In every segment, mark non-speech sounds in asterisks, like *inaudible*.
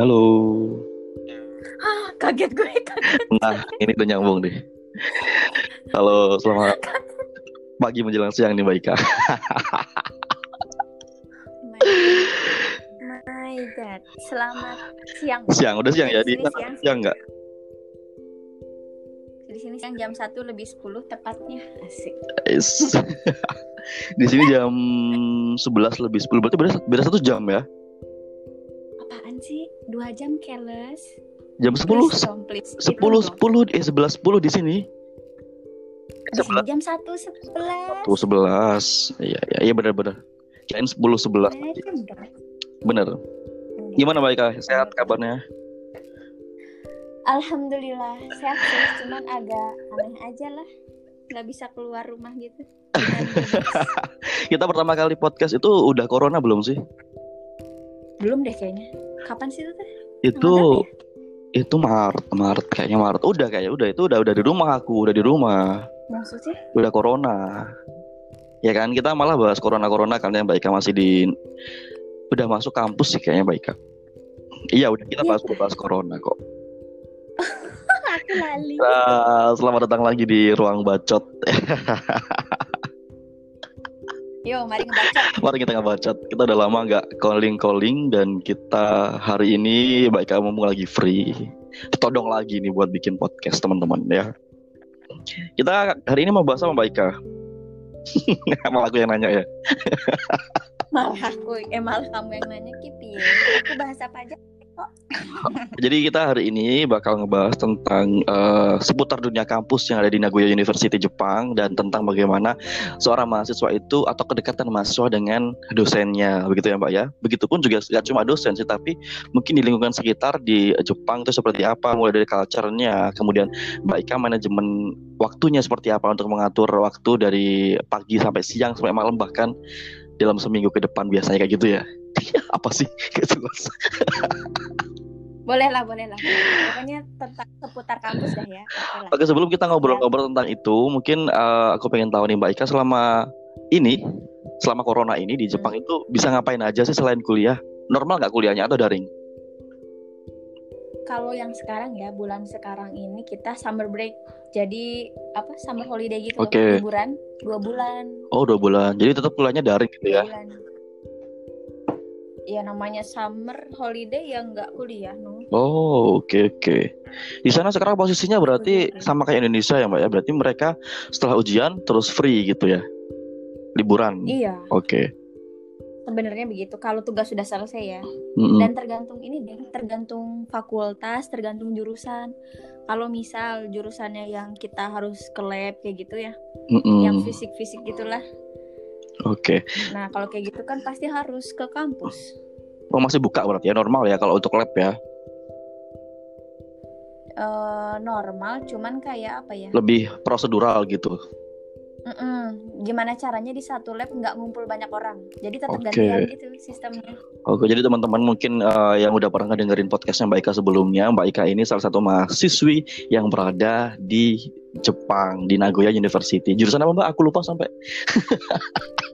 Halo. Hah, kaget gue kaget. Nah, ini udah nyambung deh. Halo, selamat pagi menjelang siang nih Mbak Ika. My, my God, selamat siang. Siang, udah siang ya? Di Sini sana siang. siang nggak? Di sini siang jam 1 lebih 10 tepatnya. Asik. Is. *laughs* Di sini jam 11 lebih 10 berarti beda, beda satu jam ya? Dua jam careless. Jam 10 Please dong, please. 10 Itu dong. 10 eh 11 10 di sini. 11 jam 1 11. 1 11. Iya, iya, iya benar benar. Kirain 10 11. Macam dong. Bener. Gimana Ika? Sehat kabarnya? Alhamdulillah sehat sih, cuman agak aneh aja lah. Nggak bisa keluar rumah gitu. *laughs* Kita pertama kali podcast itu udah corona belum sih? Belum deh kayaknya. Kapan sih itu teh? Itu Tanggal itu Maret, Maret kayaknya Maret. Udah kayaknya udah itu udah udah di rumah aku, udah di rumah. Maksudnya? Udah corona. Ya kan kita malah bahas corona-corona kan yang Mbak Ika masih di udah masuk kampus sih kayaknya Mbak Ika. Iya, udah kita Iya. bahas bahas corona kok. *laughs* Aku lali. Nah, selamat datang lagi di ruang bacot. *laughs* Yo, mari ngebaca. *laughs* Mari kita ngebacot. Kita udah lama nggak calling-calling dan kita hari ini Ika mumpung lagi free. Todong lagi nih buat bikin podcast teman-teman ya. Kita hari ini mau bahas sama Mbak Ika. *laughs* Malah aku yang nanya ya. Malah aku, eh malah kamu yang nanya Kipi. Aku bahas apa aja? Jadi kita hari ini bakal ngebahas tentang eh, seputar dunia kampus yang ada di Nagoya University Jepang dan tentang bagaimana seorang mahasiswa itu atau kedekatan mahasiswa dengan dosennya, begitu ya Mbak ya. Begitupun juga nggak cuma dosen sih, tapi mungkin di lingkungan sekitar di Jepang itu seperti apa, mulai dari culture-nya, kemudian Mbak Ika manajemen waktunya seperti apa untuk mengatur waktu dari pagi sampai siang sampai malam bahkan dalam seminggu ke depan biasanya kayak gitu ya. *laughs* apa sih? *laughs* Jelas. Boleh lah, boleh lah. Pokoknya tentang seputar kampus dah ya. Oke. Oke sebelum kita ngobrol-ngobrol tentang itu, mungkin eh, aku pengen tahu nih Mbak Ika selama ini, selama corona ini di Jepang itu bisa ngapain aja sih selain kuliah? Normal nggak kuliahnya atau daring? Kalau yang sekarang ya, bulan sekarang ini kita summer break. Jadi apa? Summer holiday gitu Oke. liburan dua bulan. Oh dua bulan, jadi tetap kuliahnya daring gitu ya? bulan. Ya namanya summer holiday ya nggak kuliah, no. Oh oke oke. Di sana sekarang posisinya berarti Oke. sama kayak Indonesia ya Mbak ya? Berarti mereka setelah ujian terus free gitu ya? Liburan? Iya, Oke. sebenarnya begitu. Kalau tugas sudah selesai ya. Mm-mm. dan tergantung ini deh tergantung fakultas tergantung jurusan kalau misal jurusannya yang kita harus ke lab kayak gitu ya Mm-mm. yang fisik-fisik gitulah Oke. nah kalau kayak gitu kan pasti harus ke kampus Oh masih buka berarti ya normal ya kalau untuk lab ya? Eh, normal cuman kayak apa ya Lebih prosedural gitu. Mm-mm. gimana caranya di satu lab nggak ngumpul banyak orang jadi tetap Oke. gantian gitu sistemnya Oke, jadi teman-teman mungkin eh, yang udah pernah dengerin podcastnya Mbak Ika sebelumnya, Mbak Ika ini salah satu mahasiswi yang berada di Jepang di Nagoya University. Jurusan apa Mbak? Aku lupa sampai. *laughs*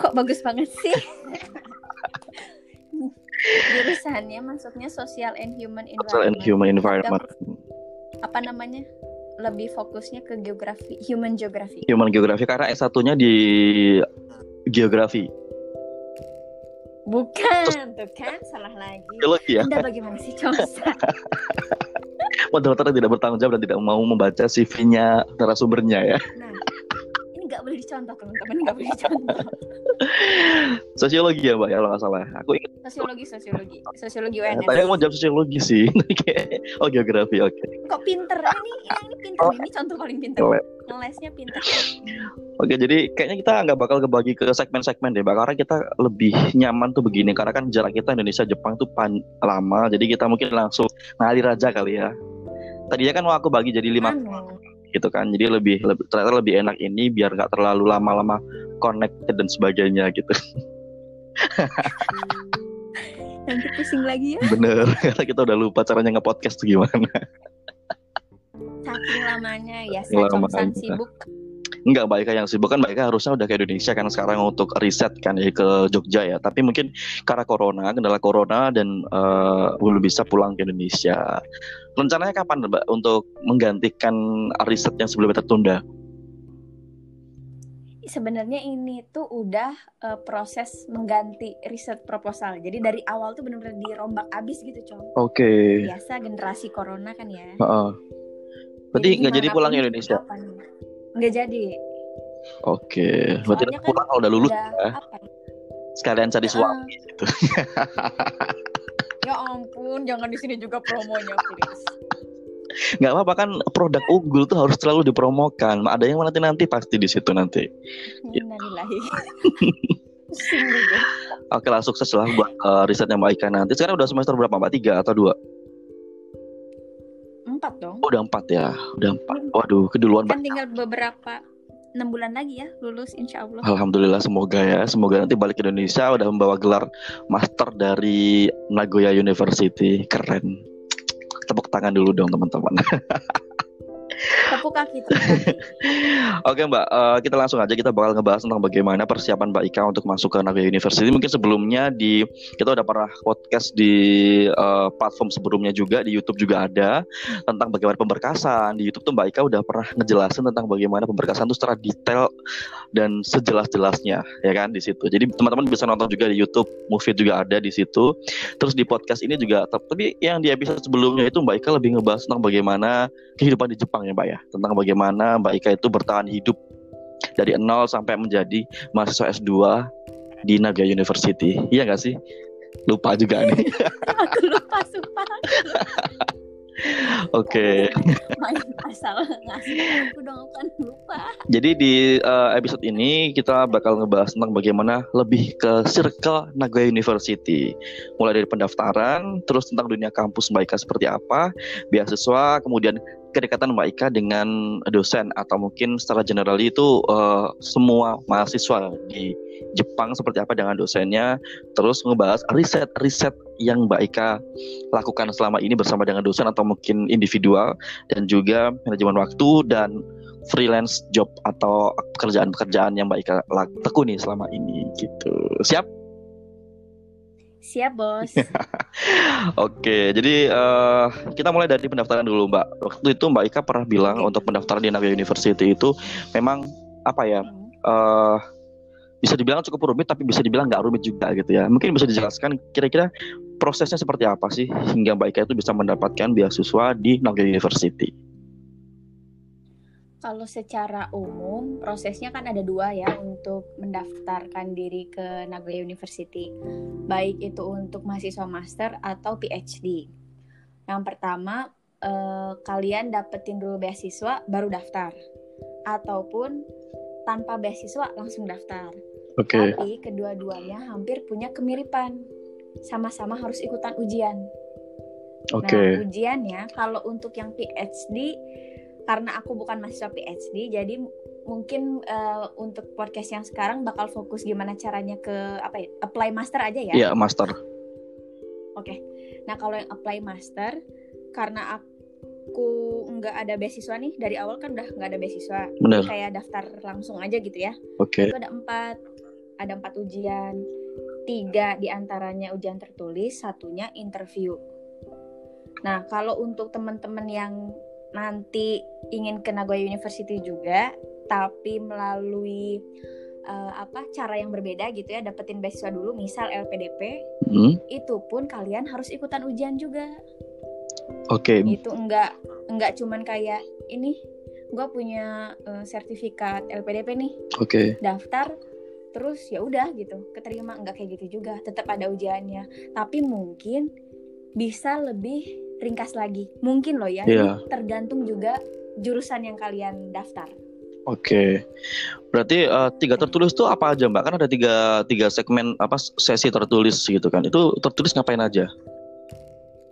kok bagus banget sih *laughs* jurusannya masuknya social and human Social and environment Human Environment, apa namanya lebih fokusnya ke geografi human geography Human Geography karena S1-nya di Geografi. bukan tuh kan salah lagi Geologi ya. anda bagaimana sih Cosa *laughs* Moderator tidak bertanggung jawab dan tidak mau membaca CV-nya narasumbernya ya. nah nggak boleh dicontoh teman-teman nggak boleh *laughs* dicontoh Sosiologi ya Mbak ya kalau nggak salah. Aku ingat sosiologi sosiologi sosiologi UNS tanya mau jawab sosiologi sih. *laughs* Oh geografi oke. kok pinter ini yang ini pinter Oh. ini contoh paling pinter Ngeles. ngelesnya pinter Oke, jadi kayaknya kita nggak bakal kebagi ke segmen-segmen deh, Mbak. Karena kita lebih nyaman tuh begini, karena kan jarak kita Indonesia Jepang tuh pan lama, jadi kita mungkin langsung ngalir aja kali ya. Tadinya kan mau aku bagi jadi lima Anu, gitu kan, jadi lebih, lebih ternyata lebih enak ini biar nggak terlalu lama-lama connected dan sebagainya gitu. *laughs* nanti pusing lagi ya Bener, *laughs* karena kita udah lupa caranya nge-podcast tuh gimana. saking lamanya ya Lama aja. sibuk Enggak Mbak Ika yang sibuk kan Mbak Ika harusnya udah ke Indonesia kan sekarang untuk riset kan ya ke Jogja ya. Tapi mungkin karena corona, kendala corona dan uh, belum bisa pulang ke Indonesia. Rencananya kapan Mbak untuk menggantikan riset yang sebelumnya tertunda? sebenarnya ini tuh udah uh, proses mengganti riset proposal. Jadi dari awal tuh benar-benar dirombak abis gitu, Cong. Oke. Okay. Biasa generasi corona kan ya. Uh -uh. Berarti nggak jadi pulang ke Indonesia? Nggak jadi. Oke. Okay. Berarti kan pulang kalau udah lulus udah, ya. Apa? Sekalian cari uh, suami gitu. ya ampun, jangan di sini juga promonya, please nggak apa-apa kan produk unggul tuh harus selalu dipromokan ada yang nanti nanti pasti di situ nanti *laughs* Oke lah sukses lah buat uh, risetnya Mbak Ika nanti. Sekarang udah semester berapa Mbak? Tiga atau dua? Empat dong. Oh, udah empat ya, udah empat. Waduh, keduluan Kan tinggal beberapa enam bulan lagi ya lulus insya Allah. Alhamdulillah semoga ya, semoga nanti balik ke Indonesia udah membawa gelar master dari Nagoya University, keren tepuk tangan dulu dong teman-teman. *laughs* Tepuk kaki, kaki. *laughs* Oke Mbak, uh, kita langsung aja kita bakal ngebahas tentang bagaimana persiapan Mbak Ika untuk masuk ke Nagoya University. Mungkin sebelumnya di kita udah pernah podcast di uh, platform sebelumnya juga di YouTube juga ada tentang bagaimana pemberkasan. Di YouTube tuh Mbak Ika udah pernah ngejelasin tentang bagaimana pemberkasan itu secara detail dan sejelas-jelasnya ya kan di situ. Jadi teman-teman bisa nonton juga di YouTube, movie juga ada di situ. Terus di podcast ini juga tapi yang di episode sebelumnya itu Mbak Ika lebih ngebahas tentang bagaimana kehidupan di Jepang ya Mbak ya tentang bagaimana Mbak Ika itu bertahan hidup dari nol sampai menjadi mahasiswa S2 di Naga University iya gak sih lupa juga nih aku lupa sumpah *laughs* Oke. Main asal ngasih aku dong kan lupa. Jadi di uh, episode ini kita bakal ngebahas tentang bagaimana lebih ke circle Nagoya University. Mulai dari pendaftaran, terus tentang dunia kampus Mbak Ika seperti apa, beasiswa, kemudian kedekatan Mbak Ika dengan dosen atau mungkin secara general itu uh, semua mahasiswa di Jepang seperti apa dengan dosennya terus ngebahas riset-riset yang Mbak Ika lakukan selama ini bersama dengan dosen atau mungkin individual dan juga manajemen waktu dan freelance job atau pekerjaan-pekerjaan yang Mbak Ika tekuni selama ini gitu. Siap Siap, Bos. *laughs* Oke, jadi uh, kita mulai dari pendaftaran dulu, Mbak. Waktu itu Mbak Ika pernah bilang untuk pendaftaran di Naga University itu memang apa ya? Uh, bisa dibilang cukup rumit tapi bisa dibilang nggak rumit juga gitu ya. Mungkin bisa dijelaskan kira-kira prosesnya seperti apa sih hingga Mbak Ika itu bisa mendapatkan beasiswa di Naga University? Kalau secara umum prosesnya kan ada dua ya untuk mendaftarkan diri ke Nagoya University. Baik itu untuk mahasiswa master atau PhD. Yang pertama eh, kalian dapetin dulu beasiswa baru daftar. Ataupun tanpa beasiswa langsung daftar. Okay. Tapi kedua-duanya hampir punya kemiripan. Sama-sama harus ikutan ujian. Oke. Okay. Nah, ujiannya kalau untuk yang PhD karena aku bukan mahasiswa PhD jadi mungkin uh, untuk podcast yang sekarang bakal fokus gimana caranya ke apa ya apply master aja ya? Iya yeah, master. Oke. Okay. nah kalau yang apply master karena aku nggak ada beasiswa nih dari awal kan udah nggak ada beasiswa. Bener. kayak daftar langsung aja gitu ya. Oke. Okay. itu ada empat. Ada empat ujian. Tiga di antaranya ujian tertulis satunya interview. Nah kalau untuk teman-teman yang nanti ingin ke Nagoya University juga tapi melalui uh, apa cara yang berbeda gitu ya dapetin beasiswa dulu misal LPDP hmm? itu pun kalian harus ikutan ujian juga oke okay. itu enggak enggak cuman kayak ini gue punya uh, sertifikat LPDP nih oke okay. daftar terus ya udah gitu keterima enggak kayak gitu juga tetap ada ujiannya tapi mungkin bisa lebih ringkas lagi. Mungkin loh ya, yeah. tergantung juga jurusan yang kalian daftar. Oke, okay. berarti uh, tiga tertulis itu apa aja mbak? Kan ada tiga tiga segmen apa sesi tertulis gitu kan? Itu tertulis ngapain aja?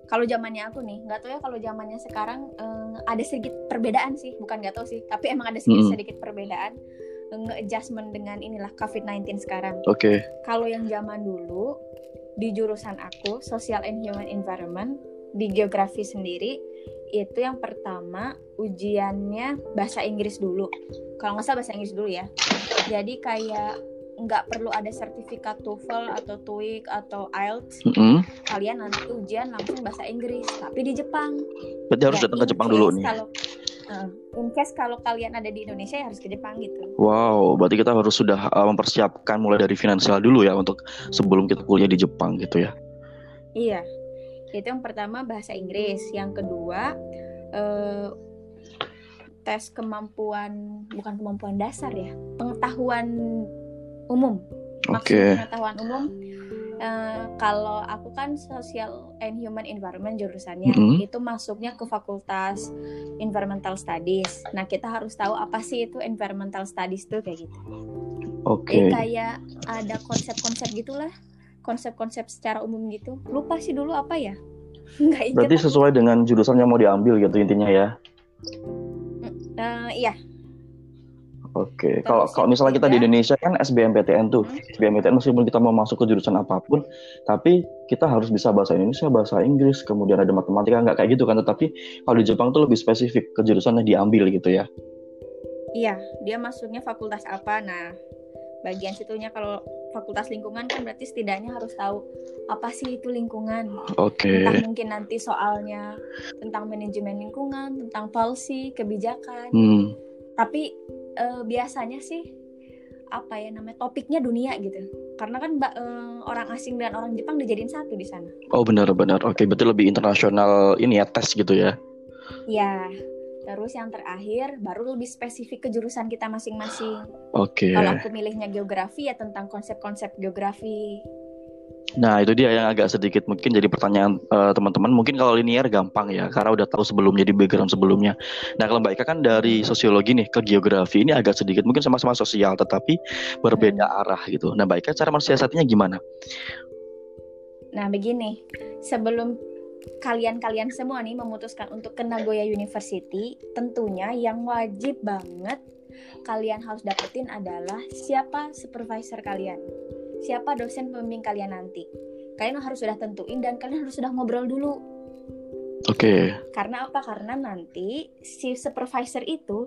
Kalau zamannya aku nih, nggak tahu ya kalau zamannya sekarang um, ada sedikit perbedaan sih, bukan nggak tahu sih, tapi emang ada sedikit, -hmm. sedikit perbedaan nge-adjustment dengan inilah COVID-19 sekarang. Oke. Okay. Kalau yang zaman dulu di jurusan aku, Social and Human Environment, di geografi sendiri itu yang pertama ujiannya bahasa Inggris dulu. Kalau nggak salah bahasa Inggris dulu ya. Jadi kayak nggak perlu ada sertifikat TOEFL atau TOEIC atau IELTS. Mm -hmm. Kalian nanti ujian langsung bahasa Inggris, tapi di Jepang. Berarti harus Ya, datang ke Jepang dulu nih. Kalau uh, in case kalau kalian ada di Indonesia ya harus ke Jepang gitu. Wow, berarti kita harus sudah uh, mempersiapkan mulai dari finansial dulu ya untuk sebelum kita kuliah di Jepang gitu ya. Iya. Itu yang pertama bahasa Inggris, yang kedua eh, tes kemampuan bukan kemampuan dasar ya, pengetahuan umum. Oke. Maksud pengetahuan umum eh, kalau aku kan social and human environment jurusannya Mhm. itu masuknya ke fakultas environmental studies. Nah, kita harus tahu apa sih itu environmental studies tuh kayak gitu. Oke. Jadi kayak ada konsep-konsep gitulah, konsep-konsep secara umum gitu. Lupa sih dulu apa ya? *laughs* Nggak ingat. Berarti sesuai dengan jurusan yang mau diambil gitu intinya ya. Eh, iya, Oke. Kalau kalau misalnya kita di ketiga- Indonesia kan SBMPTN tuh. Hmm. SBMPTN meskipun kita mau masuk ke jurusan apa pun, tapi kita harus bisa bahasa Indonesia, bahasa Inggris, kemudian ada matematika nggak kayak gitu kan. Tetapi kalau di Jepang tuh lebih spesifik ke jurusan yang diambil gitu ya. iya. Dia masuknya fakultas apa? Nah, bagian situnya kalau fakultas lingkungan kan berarti setidaknya harus tahu apa sih itu lingkungan. Oke. Entah mungkin nanti soalnya tentang manajemen lingkungan, tentang policy, kebijakan. Hmm. Tapi eh, biasanya sih apa ya namanya topiknya dunia gitu. Karena kan eh, orang asing dan orang Jepang dijadiin satu di sana. Oh benar-benar. Oke, berarti lebih internasional ini ya tes gitu ya. Ya, terus yang terakhir baru lebih spesifik ke jurusan kita masing-masing. Oke. Kalau aku milihnya geografi ya tentang konsep-konsep geografi. Nah, itu dia yang agak sedikit mungkin jadi pertanyaan eh, teman-teman. Mungkin kalau linear gampang ya, karena udah tahu sebelumnya di background sebelumnya. Nah, kalau Mbak Ika kan dari sosiologi nih ke geografi ini agak sedikit mungkin sama-sama sosial, tetapi berbeda arah gitu. Nah, Mbak Ika cara mensiasatinya gimana? Nah, begini, sebelum kalian-kalian semua nih memutuskan untuk ke Nagoya University, tentunya yang wajib banget kalian harus dapetin adalah siapa supervisor kalian. Siapa dosen pembimbing kalian nanti. Kalian harus sudah tentuin dan kalian harus sudah ngobrol dulu. Oke. Karena apa? Karena nanti si supervisor itu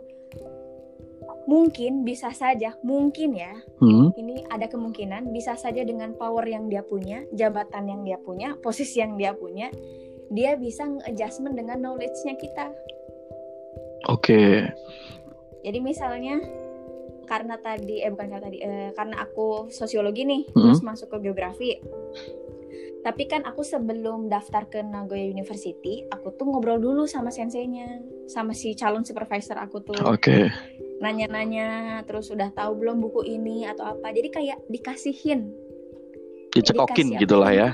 mungkin bisa saja, mungkin ya, Hmm. ini ada kemungkinan bisa saja dengan power yang dia punya, jabatan yang dia punya, posisi yang dia punya, dia bisa nge-adjustment dengan knowledge-nya kita. Oke. Jadi misalnya karena tadi eh bukan karena tadi eh, karena aku sosiologi nih, Mhm. terus masuk ke geografi. Tapi kan aku sebelum daftar ke Nagoya University, aku tuh ngobrol dulu sama senseinya, sama si calon supervisor aku tuh. Oke. Nanya-nanya, terus udah tahu belum buku ini atau apa. Jadi kayak dikasihin Dicekokin Dikasih gitulah ya.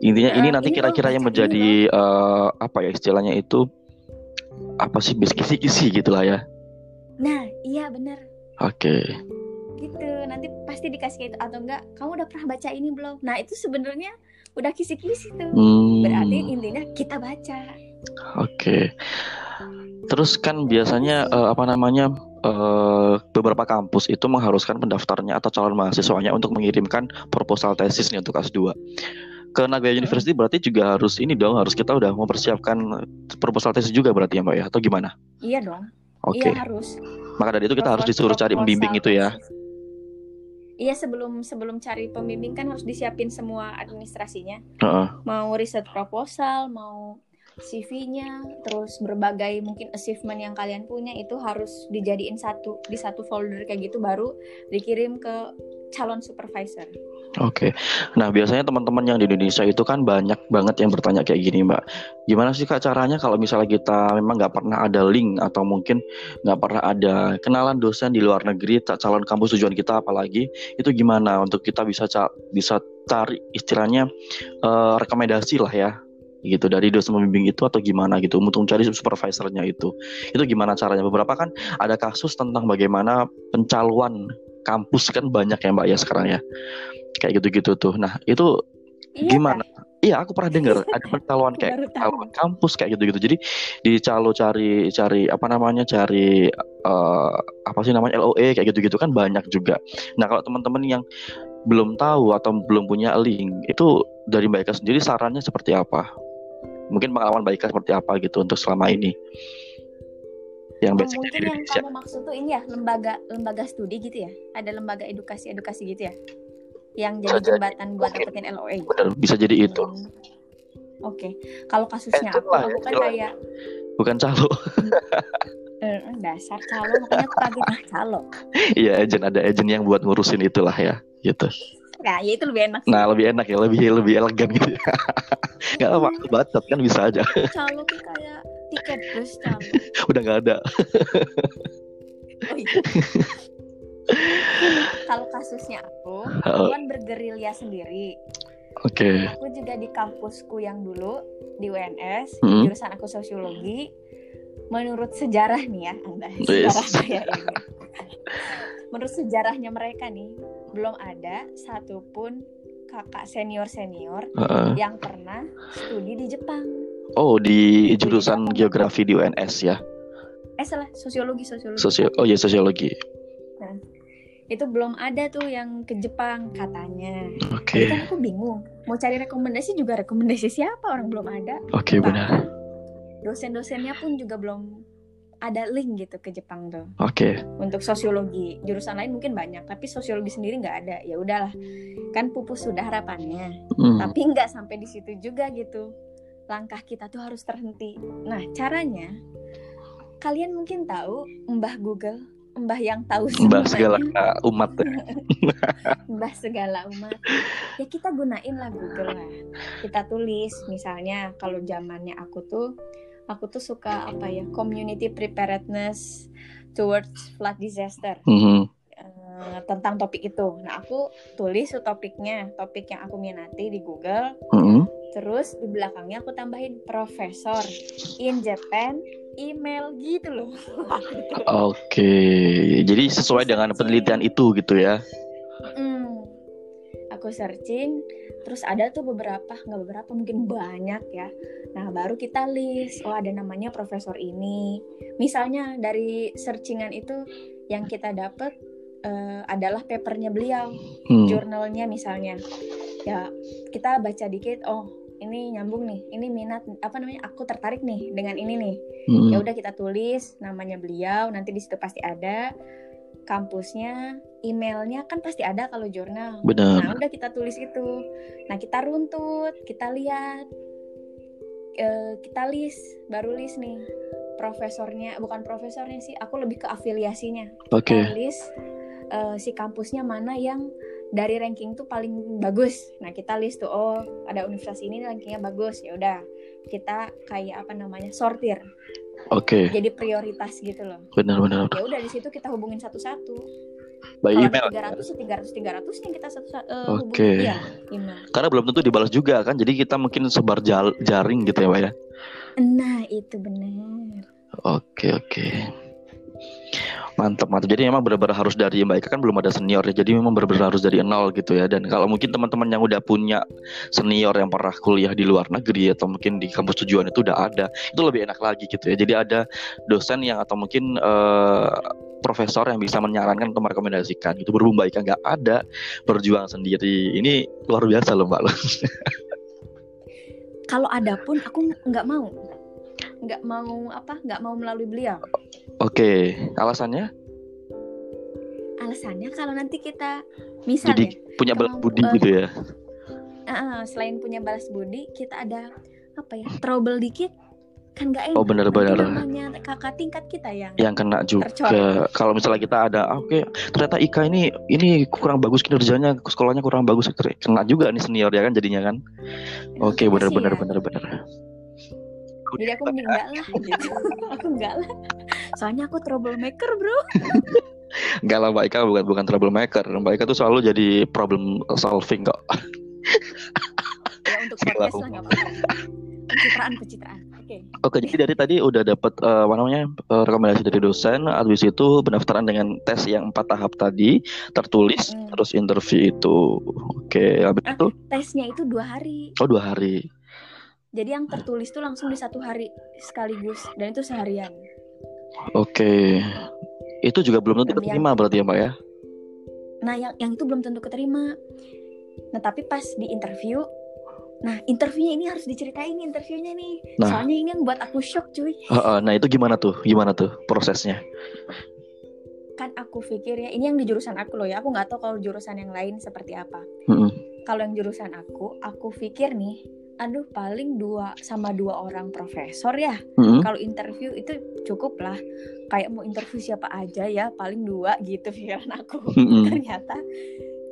Intinya ini Eh, nanti ini kira-kira yang ini menjadi eh, apa ya istilahnya itu apa sih kisi-kisi gitulah ya. Nah, iya bener Oke. gitu. Nanti pasti dikasih kayak itu atau enggak? Kamu udah pernah baca ini belum? Nah, itu sebenarnya udah kisi-kisi tuh. Hmm. Berarti intinya kita baca. Oke. Terus kan biasanya eh, apa namanya eh, beberapa kampus itu mengharuskan pendaftarnya atau calon mahasiswanya untuk mengirimkan proposal tesis nih untuk S2. Ke Nagoya University berarti juga harus ini dong, harus kita udah mempersiapkan proposal tesis juga berarti ya Mbak ya atau gimana? Iya dong. Oke. Iya harus. Maka dari itu kita harus disuruh cari pembimbing itu ya. Iya sebelum sebelum cari pembimbing kan harus disiapin semua administrasinya. Heeh. Mau riset proposal, mau CV-nya, terus berbagai mungkin achievement yang kalian punya itu harus dijadiin satu di satu folder kayak gitu baru dikirim ke calon supervisor. Oke. Nah, biasanya teman-teman yang di Indonesia itu kan banyak banget yang bertanya kayak gini, Mbak. Gimana sih Kak caranya kalau misalnya kita memang nggak pernah ada link atau mungkin nggak pernah ada kenalan dosen di luar negeri, calon kampus tujuan kita apalagi, itu gimana untuk kita bisa bisa cari istilahnya eh, rekomendasi lah ya gitu dari dosen pembimbing itu atau gimana gitu untuk mencari supervisornya itu itu gimana caranya beberapa kan ada kasus tentang bagaimana pencalonan kampus kan banyak ya mbak ya sekarang ya kayak gitu-gitu tuh. Nah itu Iya, gimana? Iya aku pernah dengar *laughs* ada Aku kayak pencalonan kampus kayak gitu-gitu. Jadi dicalo cari cari apa namanya cari eh, apa sih namanya LOE kayak gitu-gitu kan banyak juga. Nah kalau teman-teman yang belum tahu atau belum punya link itu dari Mbak Eka sendiri sarannya seperti apa? Mungkin pengalaman Baika seperti apa gitu untuk selama ini. Yang Oh, mungkin di yang Indonesia. kamu maksud tuh ini ya lembaga lembaga studi gitu ya? Ada lembaga edukasi edukasi gitu ya? Yang jadi Bisa jadi. jembatan buat Mungkin. dapetin LOA. Benar, bisa jadi itu. Hmm. Oke, kalau kasusnya Eh, aku, lah, aku kan itulah. kayak Bukan calo. *laughs* eh, dasar calo, makanya aku kaget ah calo. Iya, agent ada agent yang buat ngurusin itulah ya, gitu. Nah, ya itu lebih enak. sih. Nah, lebih enak ya, lebih lebih elegan gitu. ya. *laughs* Gak apa aku bacot kan bisa aja. calo tuh kayak tiket bus calo. *laughs* Udah nggak ada. Oh, iya. Kalau kasusnya aku, aku kan bergerilya sendiri. Oke. Aku juga di kampusku yang dulu di UNS, Hmm. jurusan aku sosiologi. Menurut sejarah nih ya, anda sejarah saya ini. Menurut sejarahnya mereka nih, belum ada satupun kakak senior senior Heeh. yang pernah studi di Jepang. Oh, di jurusan geografi di UNS ya. Eh salah, sosiologi sosiologi. Sosio Oh iya, sosiologi. Itu belum ada tuh yang ke Jepang katanya. Oke. Jadi kan aku bingung. Mau cari rekomendasi juga rekomendasi siapa orang belum ada. Oke, benar. Dosen-dosennya pun juga belum ada link gitu ke Jepang tuh. Oke. untuk sosiologi jurusan lain mungkin banyak tapi sosiologi sendiri nggak ada ya udahlah kan pupus sudah harapannya Hmm. tapi nggak sampai di situ juga gitu langkah kita tuh harus terhenti nah caranya kalian mungkin tahu mbah Google mbah yang tahu Mbak segala semuanya, *laughs* umat ya. *laughs* mbah segala umat ya kita gunain lah Google lah kita tulis misalnya kalau zamannya aku tuh aku tuh suka apa ya community preparedness towards flood disaster Mhm. eh, tentang topik itu. Nah, aku tulis topiknya, topik yang aku minati di Google. Mhm. Terus di belakangnya aku tambahin profesor in Japan, email gitu loh. Oke. Jadi sesuai dengan penelitian itu gitu ya. Mm. Aku searching, terus ada tuh beberapa, nggak beberapa, mungkin banyak ya. Nah, baru kita list, oh ada namanya profesor ini. Misalnya dari searchingan itu yang kita dapat eh, adalah papernya beliau. Hmm. jurnalnya misalnya ya kita baca dikit oh ini nyambung nih ini minat apa namanya aku tertarik nih dengan ini nih Hmm. ya udah kita tulis namanya beliau nanti di situ pasti ada kampusnya emailnya kan pasti ada kalau jurnal Benar. nah udah kita tulis itu nah kita runtut kita lihat Eh, kita list baru list nih profesornya bukan profesornya sih aku lebih ke afiliasinya Oke. kita list eh, si kampusnya mana yang dari ranking tuh paling bagus. Nah kita list tuh oh ada universitas ini rankingnya bagus ya udah kita kayak apa namanya sortir Oke. jadi prioritas gitu loh. Benar-benar. Ya udah di situ kita hubungin satu-satu. By Kalau email. tiga ratus tiga ratus tiga ratus yang kita satu eh, Oke. hubungin ya email. Karena belum tentu dibalas juga kan. Jadi kita mungkin sebar jal- jaring gitu ya, Mbak ya. Nah itu benar. Oke, oke. Mantap, mantap. Jadi memang benar-benar harus dari Mbak Eka kan belum ada senior ya. Jadi memang benar-benar harus dari nol gitu ya. Dan kalau mungkin teman-teman yang udah punya senior yang pernah kuliah di luar negeri atau mungkin di kampus tujuan itu udah ada, itu lebih enak lagi gitu ya. Jadi ada dosen yang atau mungkin eh, profesor yang bisa menyarankan atau merekomendasikan gitu. Berhubung Mbak Eka nggak ada, berjuang sendiri. Ini luar biasa loh Mbak. Kalau ada pun aku nggak mau, nggak mau apa, nggak mau melalui beliau. Oke, alasannya? Alasannya kalau nanti kita misalnya Jadi punya balas budi eh, gitu ya. Ah, selain punya balas budi, kita ada apa ya? Trouble dikit kan nggak enak. Oh, benar-benar. Namanya kakak tingkat kita yang yang kena juga Tercoreng. kalau misalnya kita ada ah, oke ternyata Ika ini ini kurang bagus kinerjanya sekolahnya kurang bagus kena juga nih senior ya kan jadinya kan oke Kasihan. benar benar benar benar Jadi aku mending enggak lah gitu. *laughs* aku enggak lah. Soalnya aku troublemaker, Bro. enggak lah Mbak Ika bukan bukan troublemaker Mbak Ika tuh selalu jadi problem solving kok Ya untuk podcast lah nggak apa-apa. Pencitraan, pencitraan. Oke. oke jadi dari tadi udah dapat eh, apa namanya eh, rekomendasi dari dosen habis itu pendaftaran dengan tes yang empat tahap tadi tertulis Mm. terus interview itu oke habis Ah. itu Tesnya itu dua hari. oh dua hari Jadi yang tertulis tuh langsung di satu hari sekaligus dan itu seharian. oke itu juga belum tentu Dan yang- diterima berarti ya Mbak ya Nah, yang yang itu belum tentu keterima. Nah, tapi pas di interview Nah, interviewnya ini harus diceritain nih, interviewnya nih. Nah. Soalnya ini yang buat aku shock, cuy. Heeh, nah itu gimana tuh? Gimana tuh prosesnya? Kan aku pikir ya, ini yang di jurusan aku loh ya. Aku nggak tahu kalau jurusan yang lain seperti apa. Mm-mm. Kalau yang jurusan aku, aku pikir nih, aduh paling dua sama dua orang profesor ya. Mm-mm. Kalau interview itu cukup lah. Kayak mau interview siapa aja ya, paling dua gitu pikiran aku. Mm-mm. Ternyata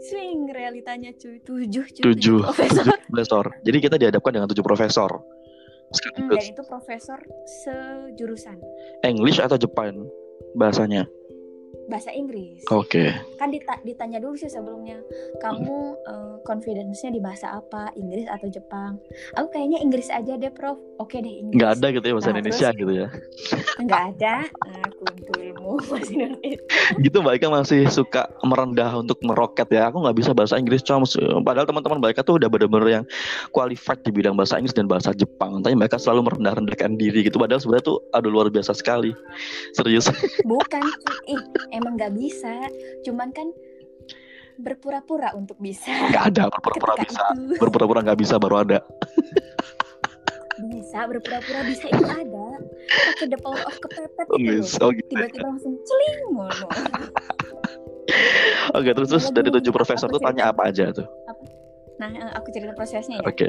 swing realitanya cuy, tujuh cuy, Tujuh. profesor. Tujuh profesor. Jadi kita dihadapkan dengan tujuh profesor. Hmm, Sekaligus dan itu profesor sejurusan English atau Jepang bahasanya. Bahasa Inggris. Oke. Kan dita- ditanya dulu sih sebelumnya, kamu eh, confidence-nya di bahasa apa, Inggris atau Jepang? Aku kayaknya Inggris aja deh, Prof. Oke deh Inggris. Nggak ada gitu ya bahasa Nah, Indonesia terus- gitu ya. Nggak ada. Nah, kuntulmu *laughs* bahasa Indonesia. gitu mereka masih suka merendah untuk meroket ya aku nggak bisa bahasa Inggris coms padahal teman-teman mereka tuh udah bener-bener yang qualified di bidang bahasa Inggris dan bahasa Jepang tapi mereka selalu merendah-rendahkan diri gitu padahal sebenarnya tuh aduh luar biasa sekali serius Bukan, ih, emang nggak bisa. Cuman kan berpura-pura untuk bisa. nggak ada *laughs* berpura-pura bisa itu berpura-pura nggak bisa baru ada bisa berpura-pura bisa itu ada. Pakai the power of kepepet gitu. Oh, gitu. Tiba-tiba langsung celing ngono. *laughs* oke terus terus dari tujuh profesor tuh tanya apa aja tuh Nah, eh, aku cerita prosesnya ya. oke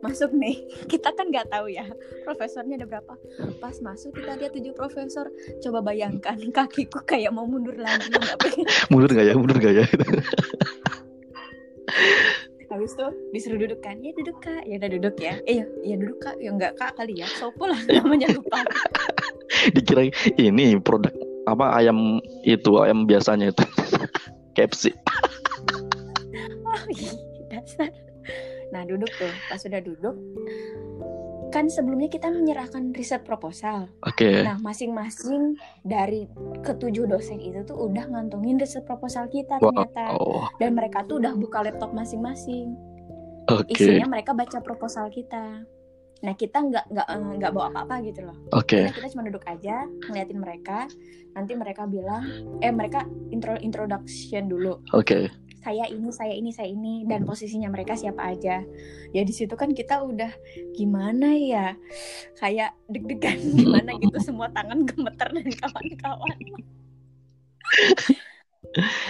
Masuk nih, *laughs* kita kan nggak tahu ya profesornya ada berapa. Pas masuk kita lihat tujuh profesor. Coba bayangkan *laughs* kakiku kayak mau mundur lagi. *laughs* mundur nggak ya mundur nggak ya Habis tuh disuruh duduk kan, ya duduk kak, ya udah duduk ya. Eh ya, ya duduk kak, ya nggak kak kali ya. Sopo lah namanya lupa. dikira ini produk apa ayam itu ayam biasanya itu KFC Oh, ih, dasar. Nah duduk tuh, pas sudah duduk, kan sebelumnya kita menyerahkan riset proposal. oke Nah, masing-masing dari ketujuh dosen itu tuh udah ngantongin riset proposal kita ternyata. wow Dan mereka tuh udah buka laptop masing-masing. oke Isinya mereka baca proposal kita. Nah, kita nggak nggak eh, nggak bawa apa-apa gitu loh. oke Kita, kita cuma duduk aja, ngeliatin mereka. Nanti mereka bilang, eh mereka intro introduction dulu. oke Saya ini, saya ini, saya ini, dan posisinya mereka siapa aja. Ya di situ kan kita udah gimana ya, kayak deg-degan *laughs* gimana gitu, semua tangan gemeter dan kawan-kawan.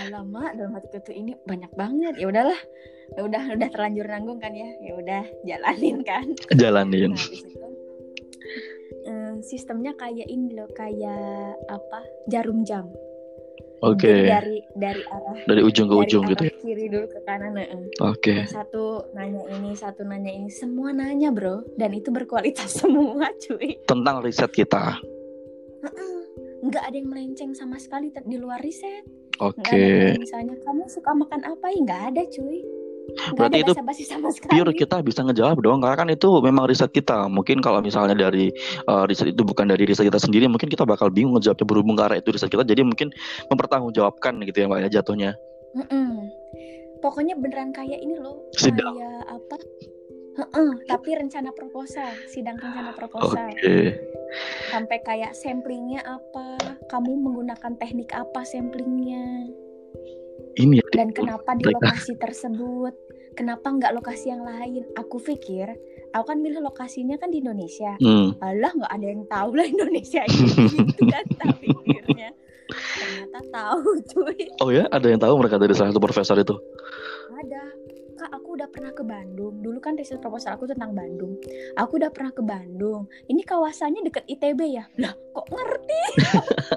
Alamak, dalam hati tuh ini banyak banget. Ya udahlah, ya udah udah terlanjur nanggung kan ya. Ya udah jalanin kan. jalanin Nah, itu eh, sistemnya kayak ini loh, kayak apa? Jarum jam. Oke Jadi dari dari arah dari ujung ke dari ujung arah gitu ya kiri dulu ke kanan. heeh. oke Satu nanya ini, satu nanya ini, semua nanya bro, dan itu berkualitas *laughs* semua cuy. tentang riset kita Heeh. Nggak ada yang melenceng sama sekali di luar riset. oke kayak misalnya kamu suka makan apa ya nggak ada cuy. Berarti itu pure kita bisa ngejawab dong karena kan itu memang riset kita mungkin kalau misalnya dari eh, riset itu bukan dari riset kita sendiri mungkin kita bakal bingung ngejawabnya berhubung karena itu riset kita jadi mungkin mempertanggungjawabkan gitu ya mbak ya jatuhnya Mm-mm. Pokoknya beneran kayak ini loh, Sidang. kayak apa? Heeh, tapi rencana proposal, sidang rencana oke proposal. Sampai kayak samplingnya apa, kamu menggunakan teknik apa samplingnya, ini ya dan kenapa di lokasi tersebut, kenapa nggak lokasi yang lain? Aku pikir, aku kan milih lokasinya kan di Indonesia. Hmm. Alah nggak ada yang tahu lah Indonesia ini *laughs* gitu kan pikirnya. Ternyata tahu cuy. oh ya ada yang tahu mereka dari salah satu profesor itu Ada. Kak, aku udah pernah ke Bandung. Dulu kan riset proposal aku tentang Bandung. Aku udah pernah ke Bandung. Ini kawasannya deket ITB ya? Lah, kok ngerti?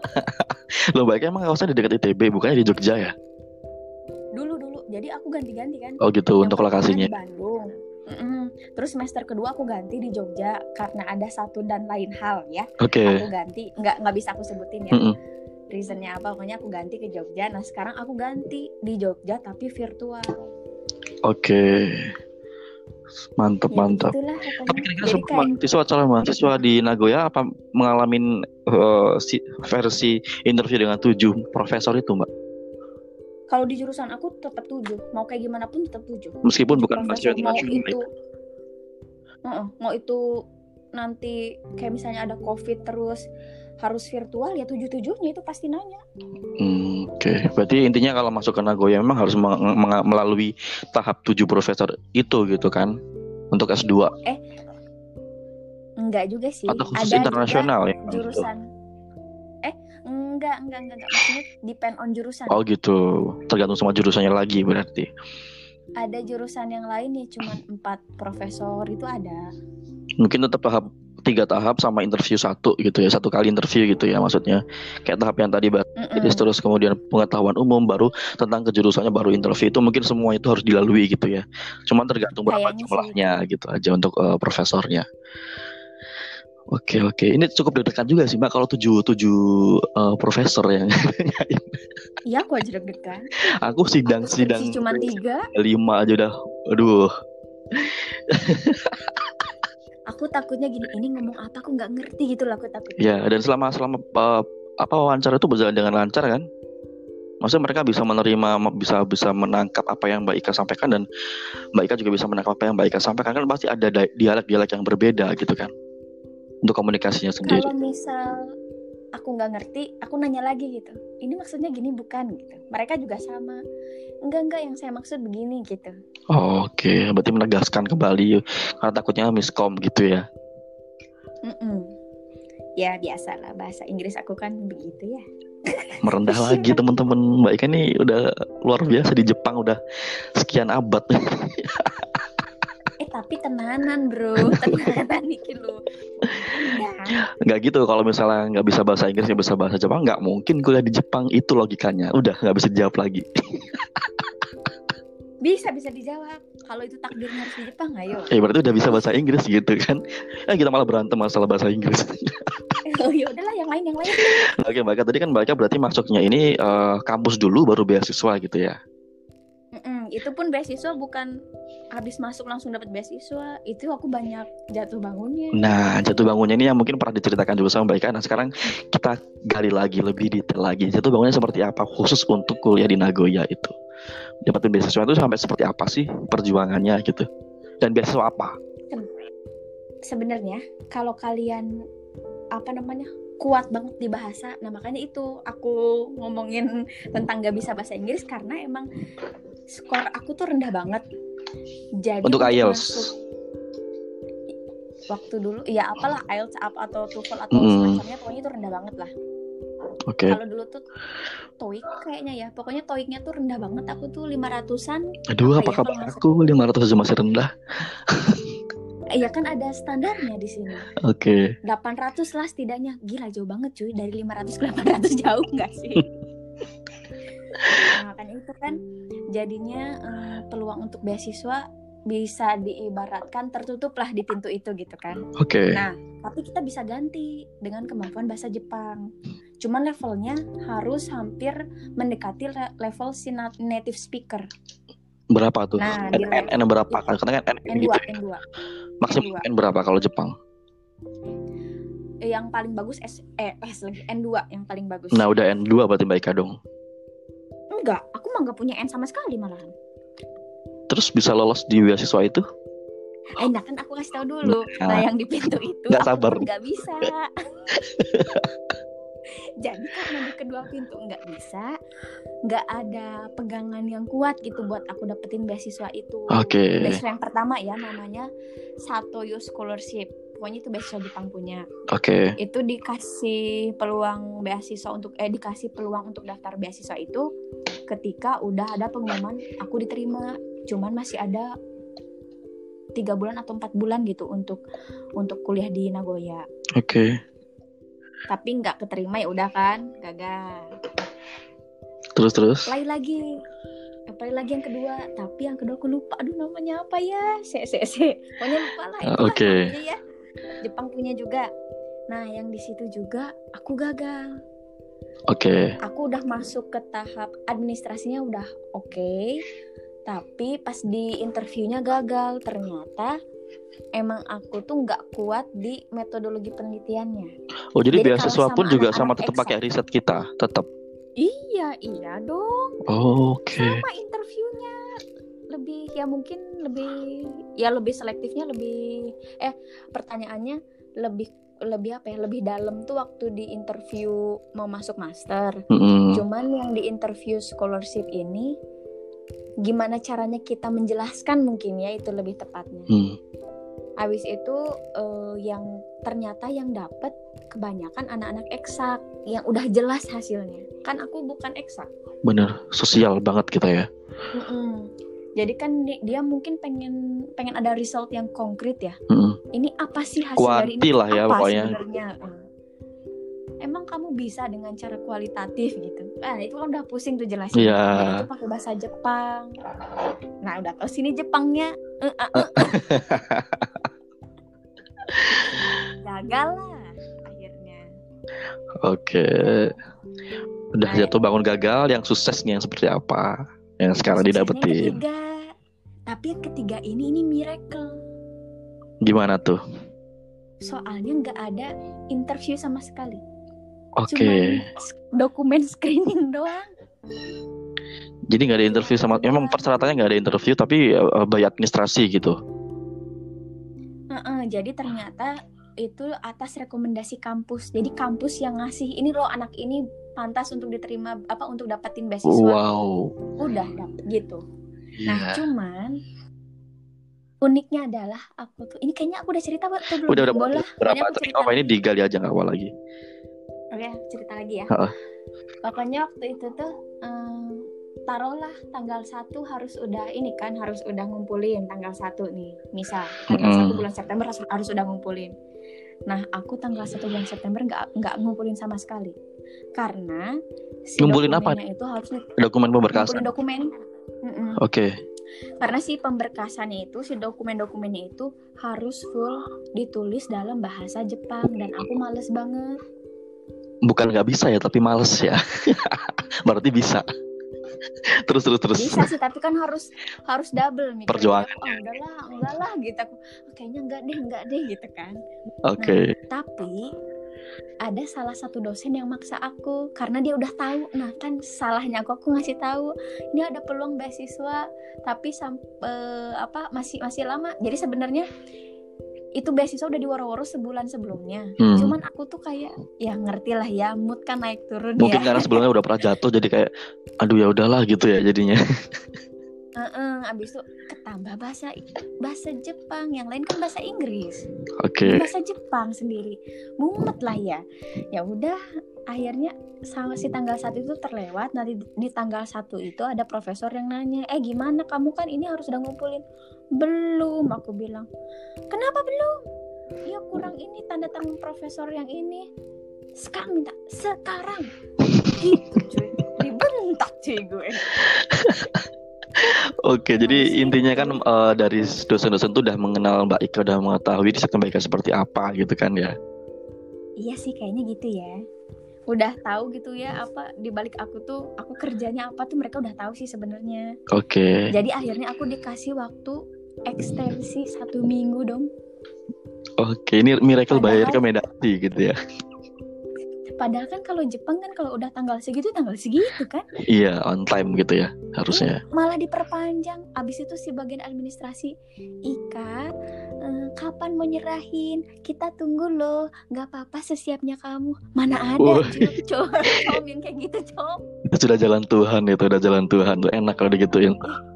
*laughs* loh baiknya emang kawasan di dekat ITB bukannya di Jogja ya. Jadi aku ganti-ganti kan. oh gitu Yang untuk lokasinya di Bandung. Mm-mm. Terus semester kedua aku ganti di Jogja karena ada satu dan lain hal ya. oke Aku ganti, nggak nggak bisa aku sebutin ya. Mm-mm. Reasonnya apa? Pokoknya aku ganti ke Jogja. Nah sekarang aku ganti di Jogja tapi virtual. oke mantap Ya, mantap pokoknya. Tapi kira-kira semua kayak mahasiswa calon mahasiswa di Nagoya apa mengalami eh, si- versi interview dengan tujuh profesor itu mbak? Kalau di jurusan aku tetap tujuh. Mau kayak gimana pun tetap tujuh. Meskipun bukan mahasiswa mau internasional. itu Heeh, mau itu nanti kayak misalnya ada covid terus harus virtual ya tujuh tujuhnya itu pasti nanya Hmm, Oke, berarti intinya kalau masuk ke Nagoya memang harus melalui tahap tujuh profesor itu gitu kan? untuk S2 enggak juga sih atau khusus ada internasional ya jurusan eh enggak enggak enggak enggak maksudnya depend on jurusan Oh gitu, tergantung sama jurusannya lagi berarti. ada jurusan yang lain nih cuman empat profesor itu ada Mungkin tetap tahap tiga tahap sama interview satu gitu ya, satu kali interview gitu ya maksudnya. Kayak tahap yang tadi bahas Mm-mm. terus kemudian pengetahuan umum baru tentang kejurusannya baru interview itu mungkin semua itu harus dilalui gitu ya. Cuman tergantung berapa Kayaknya sih jumlahnya gitu aja untuk eh, profesornya. Oke oke, ini cukup deg-degan juga sih mbak kalau tujuh tujuh eh, profesor yang *laughs* Iya aku aja deg-degan. Aku sidang Aku sidang cuma tiga. lima aja udah, aduh. aku takutnya gini ini ngomong apa? Aku nggak ngerti gitu lah aku takutnya. Ya, dan selama selama uh, apa wawancara itu berjalan dengan lancar kan? Maksudnya mereka bisa menerima, bisa bisa menangkap apa yang Mbak Ika sampaikan dan Mbak Ika juga bisa menangkap apa yang Mbak Ika sampaikan. Kan pasti ada di- dialek-dialek yang berbeda gitu kan untuk komunikasinya sendiri. kalau misal aku nggak ngerti aku nanya lagi gitu. Ini maksudnya gini bukan gitu. Mereka juga sama. Enggak enggak. Yang saya maksud begini gitu. Oh, Oke, berarti menegaskan kembali karena takutnya miskom gitu ya. Mm-mm. ya biasa lah bahasa Inggris aku kan begitu ya. Merendah *laughs* lagi teman-teman. Mbak Ika nih udah luar biasa di Jepang udah sekian abad. *laughs* tapi tenanan bro. *laughs* Tenanan iki lo Enggak. nggak gitu kalau misalnya nggak bisa bahasa Inggris nggak bisa bahasa Jepang nggak mungkin kuliah di Jepang itu logikanya. Udah nggak bisa dijawab lagi. *laughs* Bisa bisa dijawab. Kalau itu takdirnya harus di Jepang ayo. Eh berarti udah bisa bahasa Inggris gitu kan? Eh kita malah berantem masalah bahasa Inggris. *laughs* Oh ya udahlah yang lain yang lain. Oke Mbak Ika, tadi kan Mbak berarti masuknya ini eh, kampus dulu baru beasiswa gitu ya itu pun beasiswa bukan habis masuk langsung dapat beasiswa. Itu aku banyak jatuh bangunnya. Nah jatuh bangunnya ini yang mungkin pernah diceritakan dulu sama Mbak Ika nah sekarang kita gali lagi lebih detail lagi. Jatuh bangunnya seperti apa khusus untuk kuliah di Nagoya itu? Dapatin beasiswa itu sampai seperti apa sih perjuangannya gitu? Dan beasiswa apa? Sebenarnya kalau kalian apa namanya kuat banget di bahasa nah makanya itu aku ngomongin tentang gak bisa bahasa Inggris karena emang skor aku tuh rendah banget jadi untuk IELTS masuk- waktu dulu ya apalah IELTS up atau TOEFL atau Mm. semacamnya pokoknya itu rendah banget lah oke kalau dulu tuh TOEIC kayaknya ya pokoknya TOEIC-nya tuh rendah banget aku tuh 500-an aduh apa apa ya, kabar aku 500 aja masih rendah Iya kan ada standarnya di sini. oke 800 lah setidaknya. Gila jauh banget cuy. Dari 500 ke 800 jauh nggak sih? Itu kan jadinya eh, peluang untuk beasiswa bisa diibaratkan tertutup lah di pintu itu gitu kan. oke Nah, tapi kita bisa ganti dengan kemampuan bahasa Jepang. Cuman levelnya harus hampir mendekati le- level si na- native speaker. berapa tuh Nah, N, N, N berapa kan karena kan N, N N2, gitu N2. maksimum N2. N berapa kalau Jepang Yang paling bagus S eh S lagi N2 yang paling bagus. nah udah N2 berarti Mbak Ika dong Enggak, aku mah nggak punya N sama sekali malahan. terus bisa lolos di beasiswa itu Eh, nah kan aku kasih tahu dulu. Nah. Nah, yang di pintu itu Nggak sabar. nggak bisa. *laughs* Jadi karena di kedua pintu nggak bisa, nggak ada pegangan yang kuat gitu buat aku dapetin beasiswa itu. oke Beasiswa yang pertama ya namanya Satoyo Scholarship. Pokoknya itu beasiswa Jepang punya. oke Itu dikasih peluang beasiswa untuk eh dikasih peluang untuk daftar beasiswa itu ketika udah ada pengumuman aku diterima. Cuman masih ada tiga bulan atau empat bulan gitu untuk untuk kuliah di Nagoya. oke Tapi nggak keterima ya udah kan, gagal. terus terus Apply lagi. Apply lagi yang kedua, tapi yang kedua aku lupa. Aduh namanya apa ya? Se se se. Pokoknya lupa lah. Ah, oke. namanya ya. Jepang punya juga. Nah, yang di situ juga aku gagal. Oke Aku udah masuk ke tahap administrasinya udah oke. Tapi pas di interviewnya gagal. Ternyata emang aku tuh nggak kuat di metodologi penelitiannya. oh jadi, Jadi beasiswa pun juga sama tetap pakai riset kita tetap Iya, iya dong. oke sama interviewnya lebih ya mungkin lebih ya lebih selektifnya lebih eh pertanyaannya lebih lebih apa ya lebih dalam tuh waktu di interview mau masuk master Mm-mm. cuman yang di interview scholarship ini gimana caranya kita menjelaskan mungkin ya itu lebih tepatnya Hmm. Habis itu uh, yang ternyata yang dapat kebanyakan anak-anak eksak yang udah jelas hasilnya. Kan aku bukan eksak. Bener, sosial banget kita ya. Mm-mm. Jadi kan dia mungkin pengen pengen ada result yang konkret ya. Mm-mm. Ini apa sih hasil Kuanti dari ini? lah ya apa pokoknya. sebenarnya? Mm. Emang kamu bisa dengan cara kualitatif gitu? Ah itu kan udah pusing tuh jelasin. Iya. Nah, itu pakai bahasa Jepang. Nah udah tahu sini Jepangnya. Eh, eh. *laughs* Gagal lah akhirnya. Oke. Udah Nah, jatuh bangun gagal, yang suksesnya yang seperti apa? Yang sekarang Suksesnya didapetin. Ketiga. Tapi yang ketiga ini ini miracle. Gimana tuh? Soalnya nggak ada interview sama sekali. Oke. Cuman s- dokumen screening doang. Jadi nggak ada interview sama, memang persyaratannya nggak ada interview, tapi uh, by administrasi gitu. Heeh, jadi ternyata itu atas rekomendasi kampus. Jadi kampus yang ngasih ini loh anak ini pantas untuk diterima apa untuk dapatin beasiswa. Wow. Udah dapet gitu. Nah, Iya. cuman uniknya adalah aku tuh ini kayaknya aku udah cerita atau belum? Udah udah Boleh, berapa? cerita apa ini digali aja nggak apa lagi? Oke, cerita lagi ya. Heeh. Pokoknya waktu itu tuh em, taruhlah tanggal 1 harus udah ini kan harus udah ngumpulin tanggal 1 nih. Misal tanggal. 1 bulan September harus, harus udah ngumpulin. Nah, aku tanggal 1 bulan September nggak nggak ngumpulin sama sekali. Karena si Ngumpulin apa? itu harus Dokumen pemberkasan. dokumen. Oke. Karena si pemberkasannya itu, si dokumen-dokumennya itu harus full ditulis dalam bahasa Jepang dan aku males banget. Bukan nggak bisa ya, tapi males ya. *laughs* Berarti bisa. terus terus terus. bisa sih tapi kan harus harus double mikirnya Perjuangan. oh udahlah enggak lah gitu aku "Oh, kayaknya enggak deh enggak deh gitu kan Oke. tapi ada salah satu dosen yang maksa aku karena dia udah tahu. Nah kan salahnya aku aku ngasih tahu. Ini ada peluang beasiswa tapi sampai apa masih masih lama. Jadi sebenarnya itu beasiswa udah diwaro-waro sebulan sebelumnya. Hmm. cuman aku tuh kayak ya ngerti lah ya mood kan naik turun Mungkin ya. karena sebelumnya udah pernah jatuh jadi kayak aduh ya udahlah gitu ya jadinya. *laughs* Heeh, abis itu ketambah bahasa bahasa Jepang, yang lain kan bahasa Inggris, Oke. Ini bahasa Jepang sendiri, mumet lah ya. Ya udah, akhirnya sama si tanggal satu itu terlewat. Nanti di, di tanggal satu itu ada profesor yang nanya, eh gimana kamu kan ini harus udah ngumpulin? Belum, aku bilang. Kenapa belum? Ya kurang ini tanda tangan profesor yang ini. Sekarang minta, sekarang. *laughs* Gitu cuy, dibentak cuy gue. *laughs* Oke, jadi intinya kan eh, dari dosen-dosen tuh udah mengenal Mbak Ika udah mengetahui Mbak Ika seperti apa gitu kan ya. Iya sih kayaknya gitu ya. Udah tahu gitu ya apa di balik aku tuh aku kerjanya apa tuh mereka udah tahu sih sebenarnya. Oke. Jadi akhirnya aku dikasih waktu ekstensi satu minggu dong. Oke, ini miracle by Padahal- rekomendasi gitu ya. Padahal kan kalau Jepang kan kalau udah tanggal segitu tanggal segitu kan. Iya, on time gitu ya harusnya. Malah diperpanjang. Abis itu si bagian administrasi Ika eh, kapan mau nyerahin? Kita tunggu loh. Gak apa-apa sesiapnya kamu. Mana ada Woi. Cok, Cok, yang kayak gitu. Itu sudah jalan Tuhan itu udah jalan Tuhan tuh enak kalau digituin. kok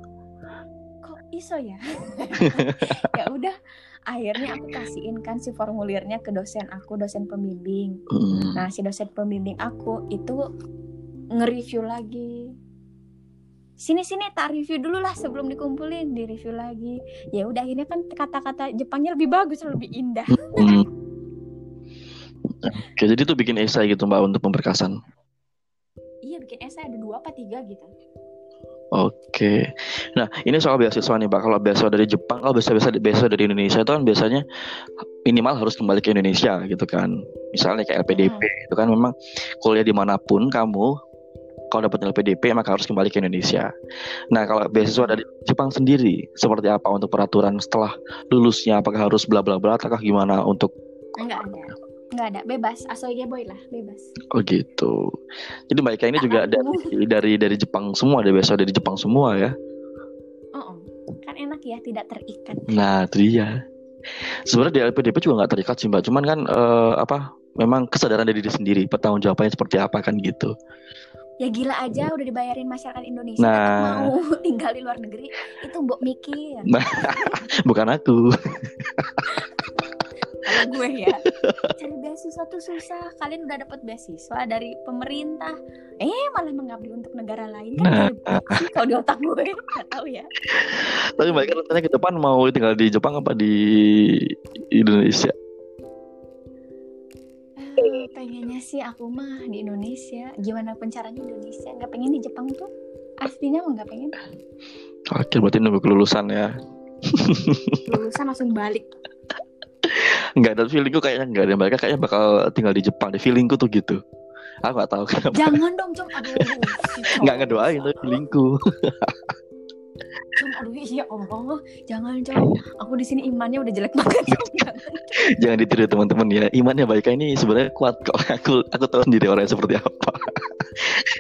iso ya *laughs* *laughs* ya udah akhirnya aku kasihin kan si formulirnya ke dosen aku dosen pembimbing Hmm. nah si dosen pembimbing aku itu nge-review lagi sini sini tak review dulu lah sebelum dikumpulin di review lagi ya udah akhirnya kan kata-kata Jepangnya lebih bagus lebih indah Hmm. Oke, jadi tuh bikin esai gitu Mbak untuk pemberkasan. iya bikin esai ada dua apa tiga gitu Oke. Nah, ini soal beasiswa nih, Pak. Kalau beasiswa dari Jepang, kalau beasiswa beasiswa dari Indonesia itu kan biasanya minimal harus kembali ke Indonesia gitu kan. Misalnya kayak LPDP itu kan memang kuliah di mana pun kamu kalau dapat LPDP maka harus kembali ke Indonesia. Nah, kalau beasiswa dari Jepang sendiri seperti apa untuk peraturan setelah lulusnya? Apakah harus bla bla bla ataukah gimana untuk enggak ada enggak ada bebas asoge boy lah bebas oh gitu. Jadi Ika ini juga dari dari dari Jepang semua, ada beasiswa dari Jepang semua ya. oh, kan enak ya tidak terikat Nah, itu dia. Sebenarnya di LPDP juga nggak terikat sih, Mbak. Cuman kan eh, apa? Memang kesadaran dari diri sendiri, pertanggungjawabannya seperti apa kan gitu. ya gila aja udah dibayarin masyarakat Indonesia Nah. mau *laughs* tinggal di luar negeri itu mbok mikir *laughs* Bukan aku. *laughs* kalau gue ya. *laughs* Cari beasiswa tuh susah. Kalian udah dapat beasiswa dari pemerintah. Eh malah mengabdi untuk negara lain Nah. kan sih kalau di otak gue. *laughs* Nggak tahu ya. Tapi Ika rencananya ke depan mau tinggal di Jepang apa di Indonesia? Eh, pengennya sih aku mah di Indonesia. Gimana pun caranya Indonesia. Nggak pengen di Jepang tuh. Aslinya mah nggak pengen. Oke, berarti nunggu kelulusan ya. lulusan langsung balik *laughs* Enggak, dan feelingku kayaknya enggak deh. Mereka kayaknya bakal tinggal di Jepang deh. Feelingku tuh gitu. Aku nggak tahu kenapa. jangan dong com aduh. *laughs* Nggak ngedoain tapi feelingku. Com, aduh ya Allah jangan com aku di sini imannya udah jelek banget. Jangan. *laughs* Jangan ditiru teman-teman ya. Imannya baik ini sebenarnya kuat kok. *laughs* Aku aku tahu sendiri orangnya seperti apa.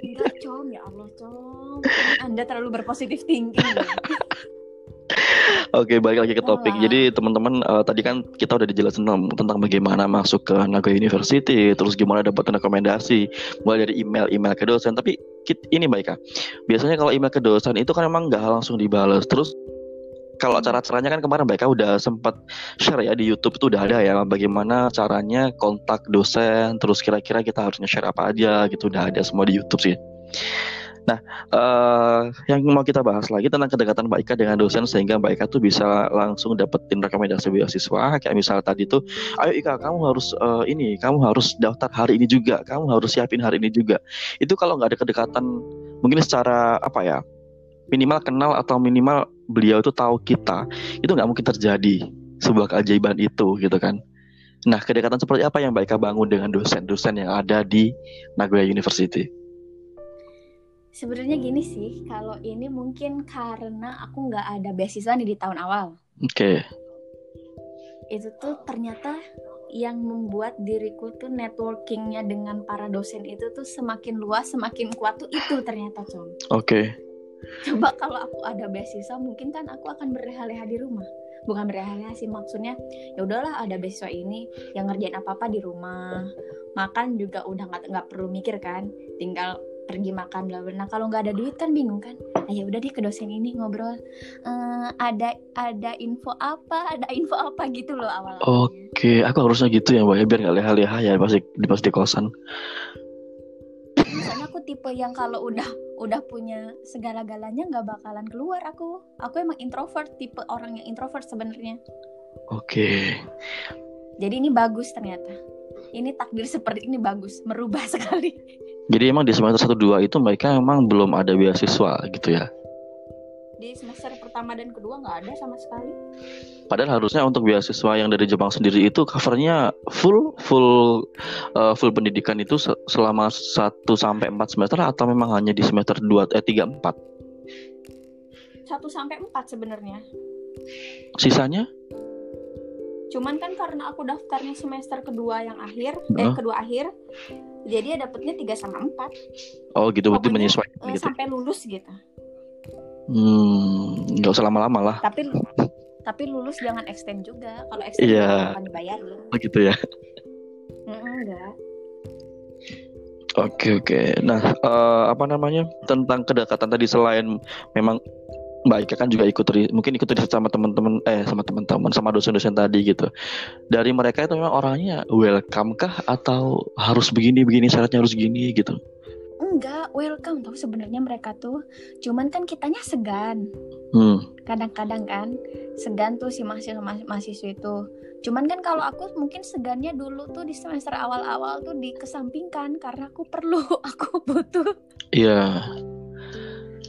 enggak com ya Allah com anda terlalu berpositif thinking. Oke, balik lagi ke topik. Wah. Jadi teman-teman eh, tadi kan kita udah dijelasin tentang, bagaimana masuk ke Nagoya University, terus gimana dapat rekomendasi, mulai dari email email ke dosen. Tapi kit, ini baik. Biasanya kalau email ke dosen itu kan emang nggak langsung dibalas. Terus kalau cara-caranya kan kemarin Baika udah sempat share ya di YouTube itu udah ada ya bagaimana caranya kontak dosen, terus kira-kira kita harus nge-share apa aja gitu udah ada semua di YouTube sih. Nah, eh yang mau kita bahas lagi tentang kedekatan Mbak Ika dengan dosen sehingga Mbak Ika tuh bisa langsung dapetin rekomendasi beasiswa kayak misal tadi tuh, ayo Ika kamu harus eh, ini, kamu harus daftar hari ini juga, kamu harus siapin hari ini juga. Itu kalau nggak ada kedekatan, mungkin secara apa ya, minimal kenal atau minimal beliau itu tahu kita, itu nggak mungkin terjadi sebuah keajaiban itu gitu kan. Nah, kedekatan seperti apa yang Mbak Ika bangun dengan dosen-dosen yang ada di Nagoya University? Sebenarnya gini sih kalau ini mungkin karena aku nggak ada beasiswa nih di tahun awal. Oke. itu tuh ternyata yang membuat diriku tuh networkingnya dengan para dosen itu tuh semakin luas semakin kuat tuh itu ternyata com Oke. coba kalau aku ada beasiswa mungkin kan aku akan berleha-leha di rumah. Bukan berleha-leha sih maksudnya ya udahlah ada beasiswa ini yang ngerjain apa apa di rumah. Makan juga udah nggak nggak perlu mikir kan tinggal pergi makan bla bla nah kalau nggak ada duit kan bingung kan nah, ya udah deh ke dosen ini ngobrol Eh, ada ada info apa ada info apa gitu loh awalnya Oke, aku harusnya gitu ya, Mbak ya, biar nggak leha-leha ya pas di, di pas di kosan. Soalnya aku tipe yang kalau udah udah punya segala-galanya nggak bakalan keluar aku. Aku emang introvert, tipe orang yang introvert sebenarnya. Oke. Jadi ini bagus ternyata. Ini takdir seperti ini bagus, merubah *laughs* sekali. Jadi emang di semester 1 2 itu mereka emang belum ada beasiswa gitu ya. Di semester pertama dan kedua nggak ada sama sekali. Padahal harusnya untuk beasiswa yang dari Jepang sendiri itu covernya full full eh, full pendidikan itu se- selama 1 sampai 4 semester atau memang hanya di semester 2 eh 3 4. 1 sampai 4 sebenarnya. Sisanya? Cuman kan karena aku daftarnya semester kedua yang akhir, eh Heeh. kedua akhir, jadi ya dapetnya 3 sama 4 Oh gitu berarti menyesuaikan eh, gitu. sampai lulus gitu. Hmm, nggak usah lama-lama lah. Tapi tapi lulus jangan extend juga. Kalau extend juga akan dibayarin. Oh, gitu ya. Enggak. Oke oke. Nah eh, apa namanya tentang kedekatan tadi selain memang Mbak Ika kan juga ikut mungkin ikut riset sama teman-teman eh sama teman-teman sama dosen-dosen tadi gitu. Dari mereka itu memang orangnya welcome kah atau harus begini begini syaratnya harus gini gitu. Enggak, welcome tau sebenarnya mereka tuh. Cuman kan kitanya segan. Hmm. Kadang-kadang kan segan tuh si mahasiswa mahasiswa itu. Cuman kan kalau aku mungkin segannya dulu tuh di semester awal-awal tuh dikesampingkan karena aku perlu, *laughs* aku butuh. Iya.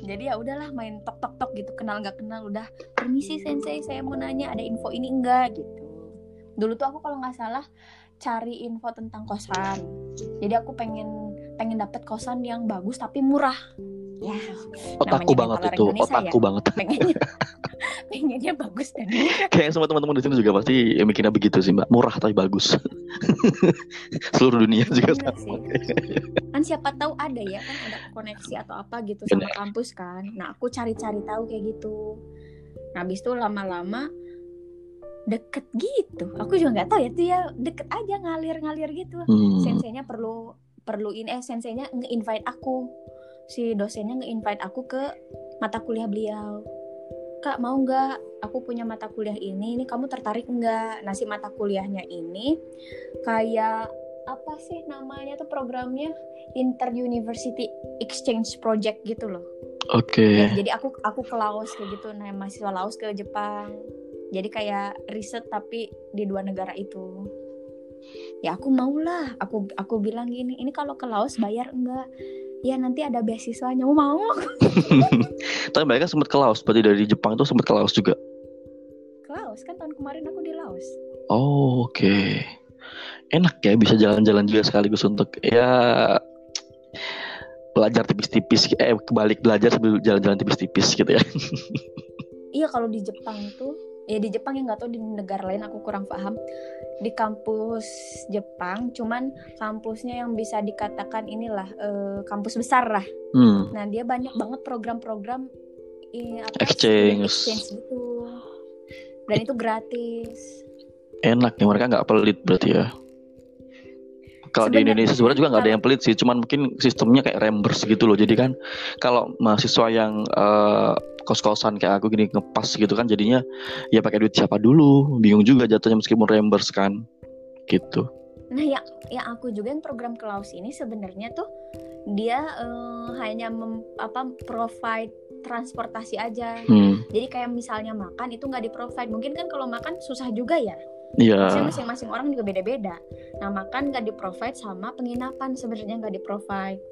Jadi ya udahlah main tok tok tok gitu kenal nggak kenal udah permisi sensei saya mau nanya ada info ini enggak gitu. Dulu tuh aku kalau nggak salah cari info tentang kosan. Jadi aku pengen pengen dapet kosan yang bagus tapi murah. Ya, Otakku banget itu, Indonesia otakku banget. pengennya pengennya bagus dan. *laughs* Kayak semua teman-teman di sini juga pasti mikirnya begitu sih Mbak. Murah tapi bagus. *laughs* Seluruh dunia juga Bener sama. Kan siapa tahu ada ya kan ada koneksi atau apa gitu sama Bener. kampus kan. Nah, aku cari-cari tahu kayak gitu. Nah, habis itu lama-lama deket gitu. Aku juga nggak tahu ya tuh ya deket aja ngalir-ngalir gitu. Hmm. Senseinya perlu perlu ini eh senseinya nge-invite aku. Si dosennya nge-invite aku ke mata kuliah beliau. Kak mau nggak? Aku punya mata kuliah ini ini kamu tertarik nggak? Nah si mata kuliahnya ini kayak apa sih namanya tuh programnya? Inter university exchange project gitu loh. Oke. Okay. Ya, jadi aku aku ke Laos kayak gitu. Nah mahasiswa Laos ke Jepang. Jadi kayak riset tapi di dua negara itu. Ya aku mau lah aku aku bilang gini ini kalau ke Laos bayar enggak ya nanti ada beasiswanya. Mau mau. *laughs* Tapi mereka sempat ke Laos. Berarti dari Jepang itu sempat ke Laos juga? Ke Laos. Kan tahun kemarin aku di Laos. Oh oke. Okay. enak ya bisa jalan-jalan juga sekaligus untuk ya belajar tipis-tipis. Eh kebalik belajar sambil jalan-jalan tipis-tipis gitu ya. *laughs* Iya kalau di Jepang itu ya di Jepang ya nggak tahu di negara lain aku kurang paham. Di kampus Jepang cuman kampusnya yang bisa dikatakan inilah uh, kampus besar lah. Hmm. nah dia banyak banget program-program apa, exchange. exchange gitu. Dan itu gratis. Enak ya mereka nggak pelit berarti ya kalau di Indonesia sebenarnya juga nggak ada yang pelit sih, cuman mungkin sistemnya kayak reimburse gitu loh. Jadi kan kalau mahasiswa yang uh, kos-kosan kayak aku gini ngepas gitu kan, jadinya ya pakai duit siapa dulu, bingung juga jatuhnya meskipun reimburse kan, gitu. Nah, yang yang aku juga yang program Klaus ini sebenarnya tuh dia uh, hanya mem, apa provide transportasi aja. Hmm. Jadi kayak misalnya makan itu nggak di provide. Mungkin kan kalau makan susah juga ya Iya. Yeah. masing-masing orang juga beda-beda. Nah makan gak di provide sama penginapan sebenarnya gak di provide.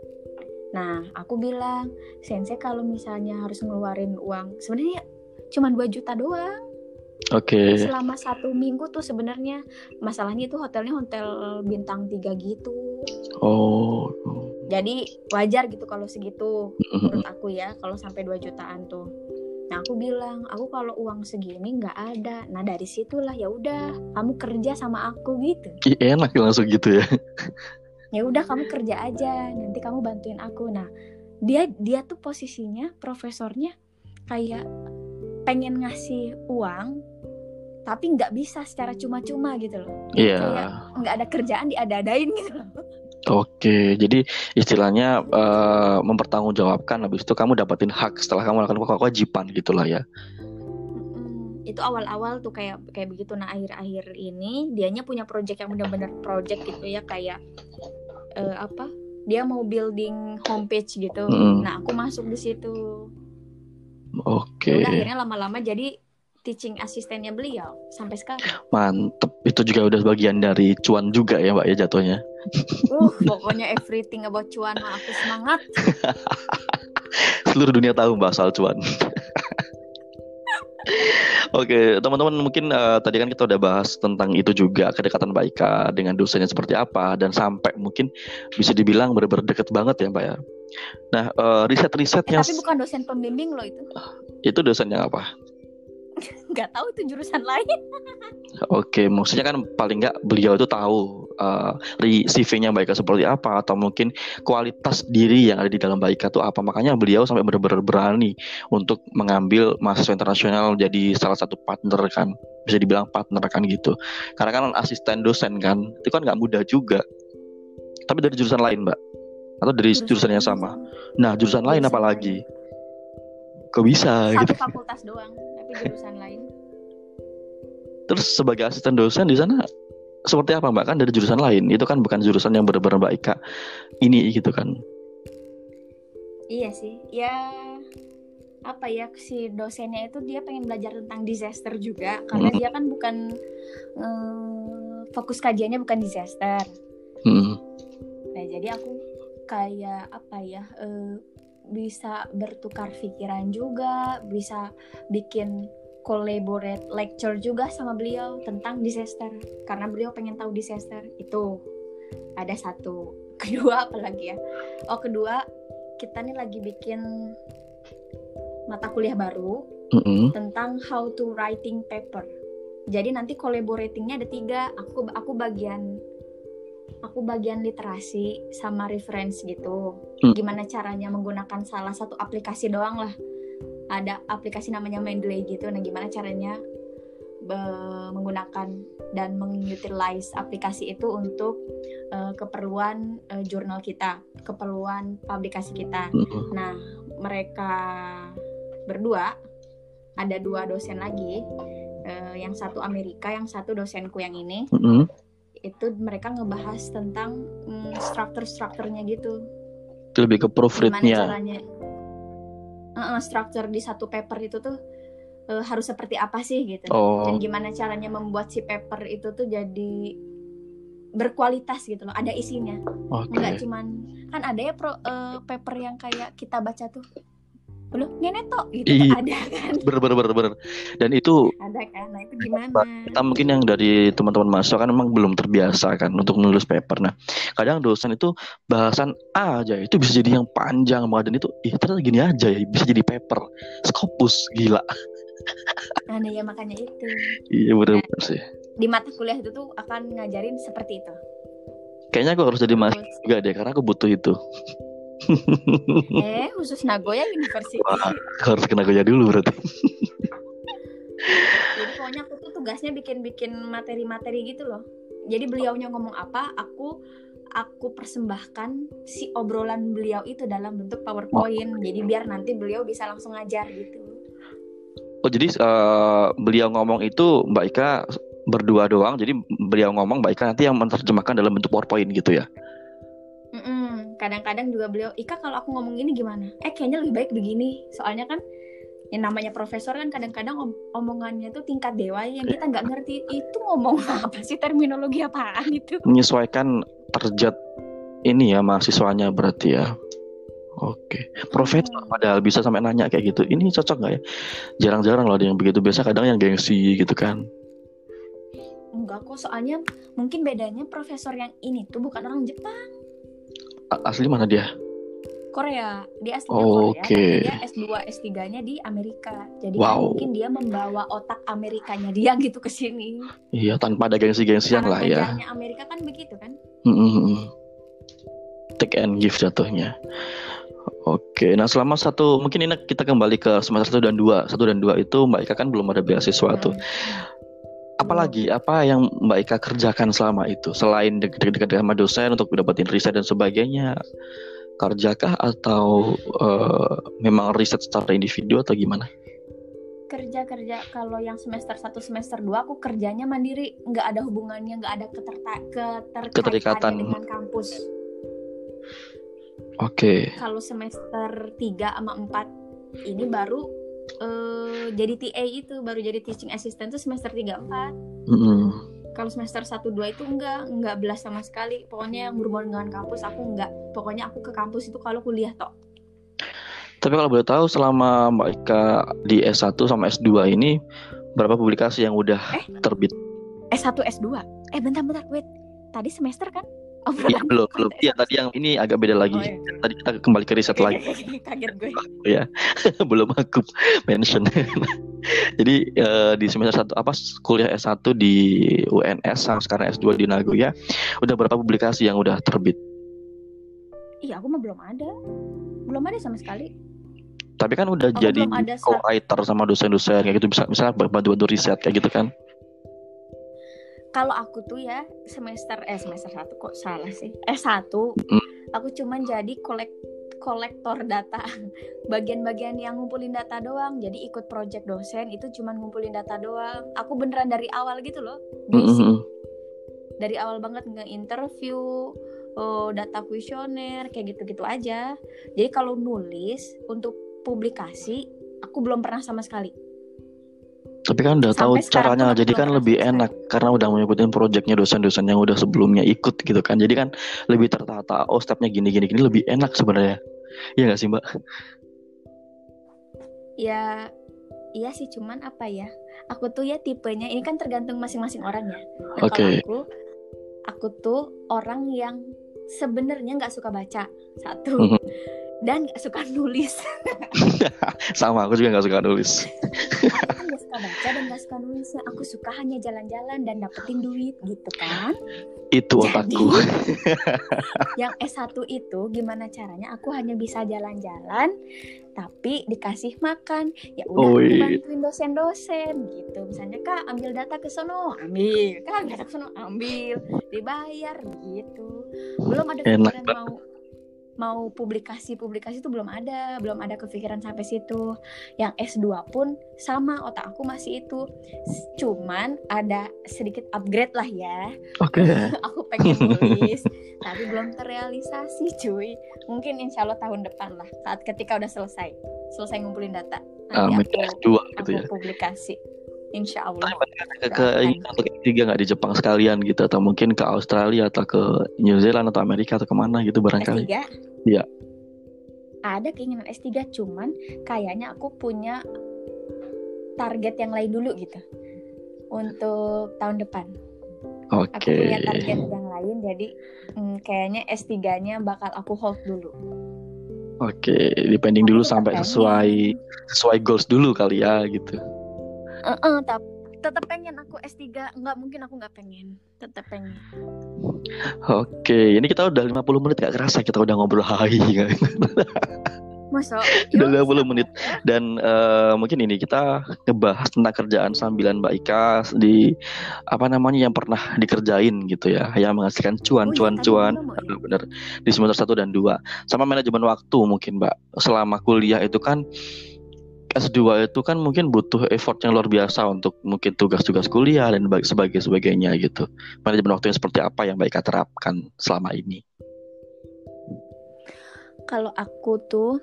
Nah aku bilang, sensei kalau misalnya harus ngeluarin uang, sebenarnya cuma 2 juta doang. Oke. Okay. Selama satu minggu tuh sebenarnya masalahnya itu hotelnya hotel bintang tiga gitu. Oh. Jadi wajar gitu kalau segitu menurut aku ya kalau sampai 2 jutaan tuh. Nah aku bilang, aku kalau uang segini nggak ada. Nah dari situlah ya udah, kamu kerja sama aku gitu. Ih, enak langsung gitu ya. *laughs* ya udah kamu kerja aja, nanti kamu bantuin aku. Nah dia dia tuh posisinya profesornya kayak pengen ngasih uang, tapi nggak bisa secara cuma-cuma gitu loh. Iya. Yeah. nggak ada kerjaan diada-adain gitu loh. Oke, jadi istilahnya uh, mempertanggungjawabkan habis itu kamu dapatin hak setelah kamu melakukan kewajiban gitulah ya. Itu awal-awal tuh kayak kayak begitu nah akhir-akhir ini dianya punya project yang benar-benar project gitu ya kayak uh, apa? Dia mau building homepage gitu. Mm. Nah, aku masuk di situ. Oke. Okay. akhirnya lama-lama jadi teaching asistennya beliau sampai sekarang. Mantep, itu juga udah bagian dari cuan juga ya mbak ya jatuhnya. Uh, pokoknya everything about cuan aku semangat. *laughs* Seluruh dunia tahu mbak soal cuan. *laughs* Oke, teman-teman mungkin uh, tadi kan kita udah bahas tentang itu juga kedekatan Mbak Ika dengan dosennya seperti apa dan sampai mungkin bisa dibilang benar-benar deket banget ya Mbak ya. Nah, uh, riset-risetnya. Eh, tapi bukan dosen pembimbing loh itu. Itu dosennya apa? *laughs* nggak tahu itu jurusan lain. Oke, maksudnya kan paling nggak beliau itu tahu uh, CV-nya Baika seperti apa atau mungkin kualitas diri yang ada di dalam Baika itu apa. Makanya beliau sampai benar-benar berani untuk mengambil mahasiswa internasional jadi salah satu partner kan, bisa dibilang partner kan gitu. Karena kan asisten dosen kan, itu kan nggak mudah juga. Tapi dari jurusan lain, Mbak? Atau dari jurusan, jurusan yang sama? Nah, jurusan, jurusan lain apalagi? Kok bisa Satu gitu? fakultas doang tapi jurusan lain. Terus sebagai asisten dosen di sana seperti apa Mbak kan dari jurusan lain itu kan bukan jurusan yang benar-benar Mbak Ika ini gitu kan? Iya sih, ya apa ya si dosennya itu dia pengen belajar tentang disaster juga karena hmm. dia kan bukan um, fokus kajiannya bukan disaster. Hmm. Nah jadi aku kayak apa ya uh, bisa bertukar pikiran juga, bisa bikin collaborate lecture juga sama beliau tentang disaster. Karena beliau pengen tahu disaster itu. Ada satu. *laughs* Kedua apalagi ya? Oh kedua kita nih lagi bikin mata kuliah baru mm -hmm. tentang how to writing paper. Jadi nanti collaboratingnya ada tiga. Aku aku bagian aku bagian literasi sama reference gitu. Hmm. Gimana caranya menggunakan salah satu aplikasi doang lah. Ada aplikasi namanya Mendeley gitu. Nah, gimana caranya menggunakan dan mengutilize aplikasi itu untuk uh, keperluan uh, jurnal kita, keperluan publikasi kita. Mm-hmm. Nah, mereka berdua ada dua dosen lagi, uh, yang satu Amerika, yang satu dosenku yang ini. Mm-hmm. Itu mereka ngebahas tentang um, struktur-strukturnya gitu. Lebih ke proofreadnya. caranya? Uh, struktur di satu paper itu tuh uh, harus seperti apa sih gitu oh. dan gimana caranya membuat si paper itu tuh jadi berkualitas gitu loh ada isinya okay. nggak cuman kan ada ya pro, uh, paper yang kayak kita baca tuh belum nenek tok gitu iya. ada kan? bener bener bener bener. Dan itu ada kan? Nah itu gimana? Kita mungkin yang dari teman-teman mahasiswa kan memang belum terbiasa kan untuk menulis paper. Nah kadang dosen itu bahasan A aja itu bisa jadi yang panjang banget dan itu ih ternyata gini aja ya bisa jadi paper. Skopus gila. *laughs* Nah ya makanya itu. Iya bener, -bener sih. Di mata kuliah itu tuh akan ngajarin seperti itu. Kayaknya aku harus jadi mahasiswa juga deh karena aku butuh itu. *laughs* eh khusus Nagoya University. Wah, harus ke Nagoya dulu berarti. Jadi pokoknya aku tuh tugasnya bikin-bikin materi-materi gitu loh. Jadi beliaunya ngomong apa, aku aku persembahkan si obrolan beliau itu dalam bentuk PowerPoint. Jadi biar nanti beliau bisa langsung ngajar gitu. Oh jadi uh, beliau ngomong itu Mbak Ika berdua doang jadi beliau ngomong Mbak Ika nanti yang menerjemahkan dalam bentuk PowerPoint gitu ya kadang-kadang juga beliau Ika kalau aku ngomong ini gimana? Eh kayaknya lebih baik begini. Soalnya kan yang namanya profesor kan kadang-kadang om omongannya tuh tingkat dewa yang kita nggak ngerti. Itu ngomong *laughs* apa sih? Terminologi apaan itu? Menyesuaikan terjat ini ya mahasiswanya berarti ya. Oke, profesor hmm. padahal bisa sampai nanya kayak gitu. Ini cocok nggak ya? Jarang-jarang loh ada yang begitu. Biasa kadang yang gengsi gitu kan. Enggak kok soalnya mungkin bedanya profesor yang ini tuh bukan orang Jepang asli mana dia Korea dia aslinya oh, Korea okay. dia S2 S3 nya di Amerika jadi wow. kan mungkin dia membawa otak Amerikanya dia *laughs* gitu ke sini iya tanpa ada gengsi-gengsian lah ya Amerika kan begitu kan mm -hmm. take and give jatuhnya Oke, nah selama satu mungkin ini kita kembali ke semester 1 dan 2. 1 dan 2 itu Mbak Ika kan belum ada beasiswa tuh. Apalagi apa yang Mbak Ika kerjakan selama itu selain dekat-dekat sama dosen untuk mendapatkan riset dan sebagainya kerjakah atau uh, memang riset secara individu atau gimana? Kerja kerja kalau yang semester 1 semester 2 aku kerjanya mandiri nggak ada hubungannya nggak ada keterta keterikatan dengan kampus. Oke. Okay. Kalau semester 3 sama 4 ini baru uh, jadi TA itu baru jadi teaching assistant tuh semester 3 4. Mm -hmm. Kalau semester 1 2 itu enggak, enggak belas sama sekali. Pokoknya yang berhubungan dengan kampus aku enggak. Pokoknya aku ke kampus itu kalau kuliah tok. Tapi kalau boleh tahu selama Mbak Ika di S1 sama S2 ini berapa publikasi yang udah eh? terbit? S1 S2. Eh bentar-bentar, wait. Tadi semester kan? Iya belum belum. Iya tadi yang ini agak beda lagi. Oh, iya. Tadi kita kembali ke riset lagi. *laughs* Kaget gue. ya *laughs* belum aku mention. *laughs* Jadi uh, di semester satu apa kuliah S1 di UNS sama sekarang S2 di Nagoya udah berapa publikasi yang udah terbit? Iya aku mah belum ada. Belum ada sama sekali. Tapi kan udah aku jadi co-writer sama dosen-dosen kayak gitu bisa misalnya bantu-bantu riset kayak gitu kan? Kalau aku tuh ya semester eh semester satu kok salah sih? Eh satu. Mm. aku cuman jadi kolek kolektor data. *laughs* Bagian-bagian yang ngumpulin data doang. Jadi ikut project dosen itu cuman ngumpulin data doang. Aku beneran dari awal gitu loh basic mm -hmm. dari awal banget nge-interview oh, data kuesioner kayak gitu-gitu aja. Jadi kalau nulis untuk publikasi aku belum pernah sama sekali tapi kan udah tahu caranya, jadi kan lebih enak karena udah mengikuti proyeknya dosen-dosen yang udah sebelumnya ikut gitu kan. Jadi kan lebih tertata. Oh stepnya gini gini gini lebih enak sebenarnya. Iya nggak sih mbak? Ya, iya sih cuman apa ya? Aku tuh ya tipenya ini kan tergantung masing-masing orang ya. Nah, Oke. Okay. aku, aku tuh orang yang sebenarnya nggak suka baca satu. Mhm. Dan gak suka nulis. *laughs* Sama aku juga gak suka nulis. Baca dan gak suka nulisnya. Aku suka hanya jalan-jalan dan dapetin duit gitu kan. Itu Jadi, otakku. *laughs* yang S1 itu gimana caranya? Aku hanya bisa jalan-jalan tapi dikasih makan. Ya udah Oh, aku bantuin dosen-dosen gitu. Misalnya kak ambil data ke sono. Ambil. Kak ambil data ke sono. Ambil. Dibayar gitu. Belum ada Enak kepikiran mau mau publikasi-publikasi itu belum ada belum ada kepikiran sampai situ yang S2 pun sama otak aku masih itu cuman ada sedikit upgrade lah ya Oke. *laughs* aku pengen nulis tapi belum terrealisasi cuy mungkin insya Allah tahun depan lah saat ketika udah selesai selesai ngumpulin data nanti Amin. aku, S2 gitu aku ya. publikasi insya Allah Ke, ke untuk tiga nggak di Jepang sekalian gitu atau mungkin ke Australia atau ke New Zealand atau Amerika atau ke mana gitu barangkali. S3 Iya. ada keinginan S3 cuman kayaknya aku punya target yang lain dulu gitu untuk tahun depan aku Oke. punya target yang lain jadi mm, kayaknya S3-nya bakal aku hold dulu Oke, depending dulu Aku sampai sesuai sesuai goals dulu kali ya gitu. Eh, tapi tetap pengen aku S3 nggak mungkin aku nggak pengen. Tetap pengen. Oke, ini kita udah 50 menit gak kerasa kita udah ngobrol hai *laughs* masa? Udah Yuk, 50 menit. dan eh, mungkin ini kita ngebahas tentang kerjaan sambilan Mbak Ika di apa namanya yang pernah dikerjain gitu ya, yang menghasilkan cuan Oh iya, cuan tadi cuan. iya. bener. Di semester 1 dan 2 sama manajemen waktu mungkin Mbak. Selama kuliah itu kan S2 itu kan mungkin butuh effort yang luar biasa untuk mungkin tugas-tugas kuliah dan bag- sebagai sebagainya gitu. Manajemen waktunya seperti apa yang Mbak Ika terapkan selama ini? kalau aku tuh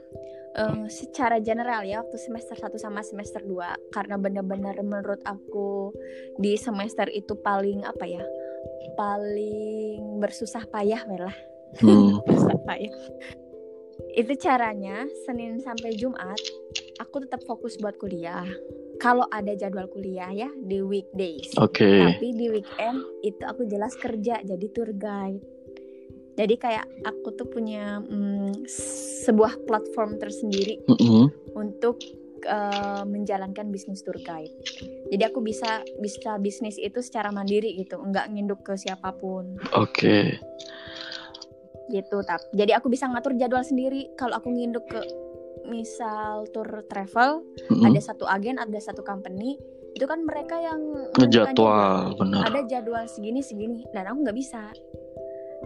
eh, secara general ya waktu semester 1 sama semester 2 karena benar-benar menurut aku di semester itu paling apa ya paling bersusah payah lah Hmm, *laughs* bersusah payah itu caranya Senin sampai Jumat aku tetap fokus buat kuliah kalau ada jadwal kuliah ya di weekdays Oke. tapi di weekend itu aku jelas kerja jadi tour guide jadi kayak aku tuh punya mm, sebuah platform tersendiri Mm-mm. untuk eh, menjalankan bisnis tour guide jadi aku bisa bisa bisnis itu secara mandiri gitu nggak nginduk ke siapa pun Oke. Gitu tap. Jadi aku bisa ngatur jadwal sendiri. Kalau aku nginduk ke misal tour travel Mm-mm. ada satu agen ada satu company itu kan mereka yang Ngejadwal, benar. ada jadwal segini segini dan aku nggak bisa.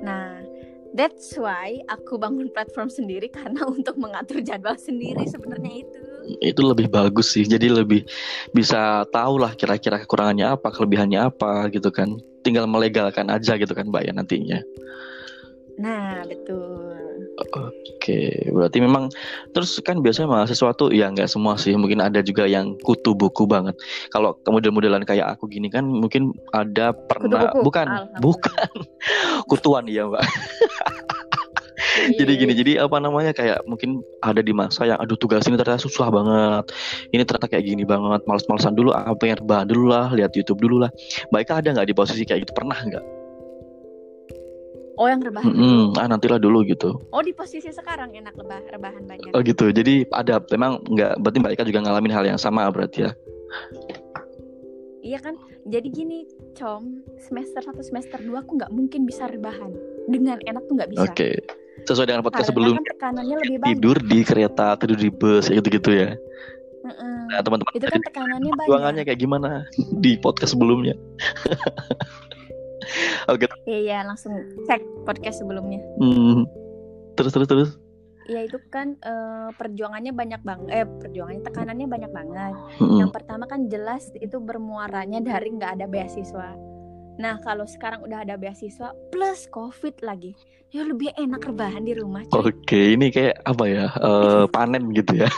Nah that's why aku bangun platform sendiri karena *laughs* untuk mengatur jadwal sendiri sebenarnya itu. Itu lebih bagus sih. Jadi lebih bisa tahu lah kira-kira kekurangannya apa kelebihannya apa gitu kan. Tinggal melegalkan aja gitu kan mbak ya nantinya nah betul. Oke berarti memang terus kan biasanya mahasiswa tuh ya nggak semua sih mungkin ada juga yang kutu buku banget. Kalau model-modelan kayak aku gini kan mungkin ada pernah buku? bukan bukan. *laughs* Kutuan ya mbak. Jadi gini jadi apa namanya kayak mungkin ada di masa yang aduh tugas ini ternyata susah banget ini ternyata kayak gini banget males-malesan dulu apa yang rebahan dulu lah lihat YouTube dulu lah. Baik ada nggak di posisi kayak gitu? Pernah nggak oh yang rebahan Mm-mm, dulu. ah nantilah dulu gitu. Oh di posisi sekarang enak lebah rebahan banyak. Oh gitu. Jadi ada memang nggak berarti mbak Ika juga ngalamin hal yang sama berarti ya? Iya kan? Jadi gini com semester 1 semester 2 aku nggak mungkin bisa rebahan. Dengan enak tuh nggak bisa. Oke. Sesuai dengan podcast karena sebelumnya. kan tekanannya lebih banyak. Tidur di kereta tidur di bus gitu-gitu ya. Mm-mm. nah teman-teman itu kan tekanannya banyak. kayak gimana *laughs* di podcast sebelumnya *laughs* oke iya langsung cek podcast sebelumnya hmm. terus terus terus ya itu kan eh, perjuangannya banyak banget eh perjuangannya tekanannya banyak banget Mm-mm. yang pertama kan jelas itu bermuaranya dari nggak ada beasiswa nah kalau sekarang udah ada beasiswa plus covid lagi ya lebih enak rebahan di rumah. Oke, ini kayak apa ya? eh, panen gitu ya.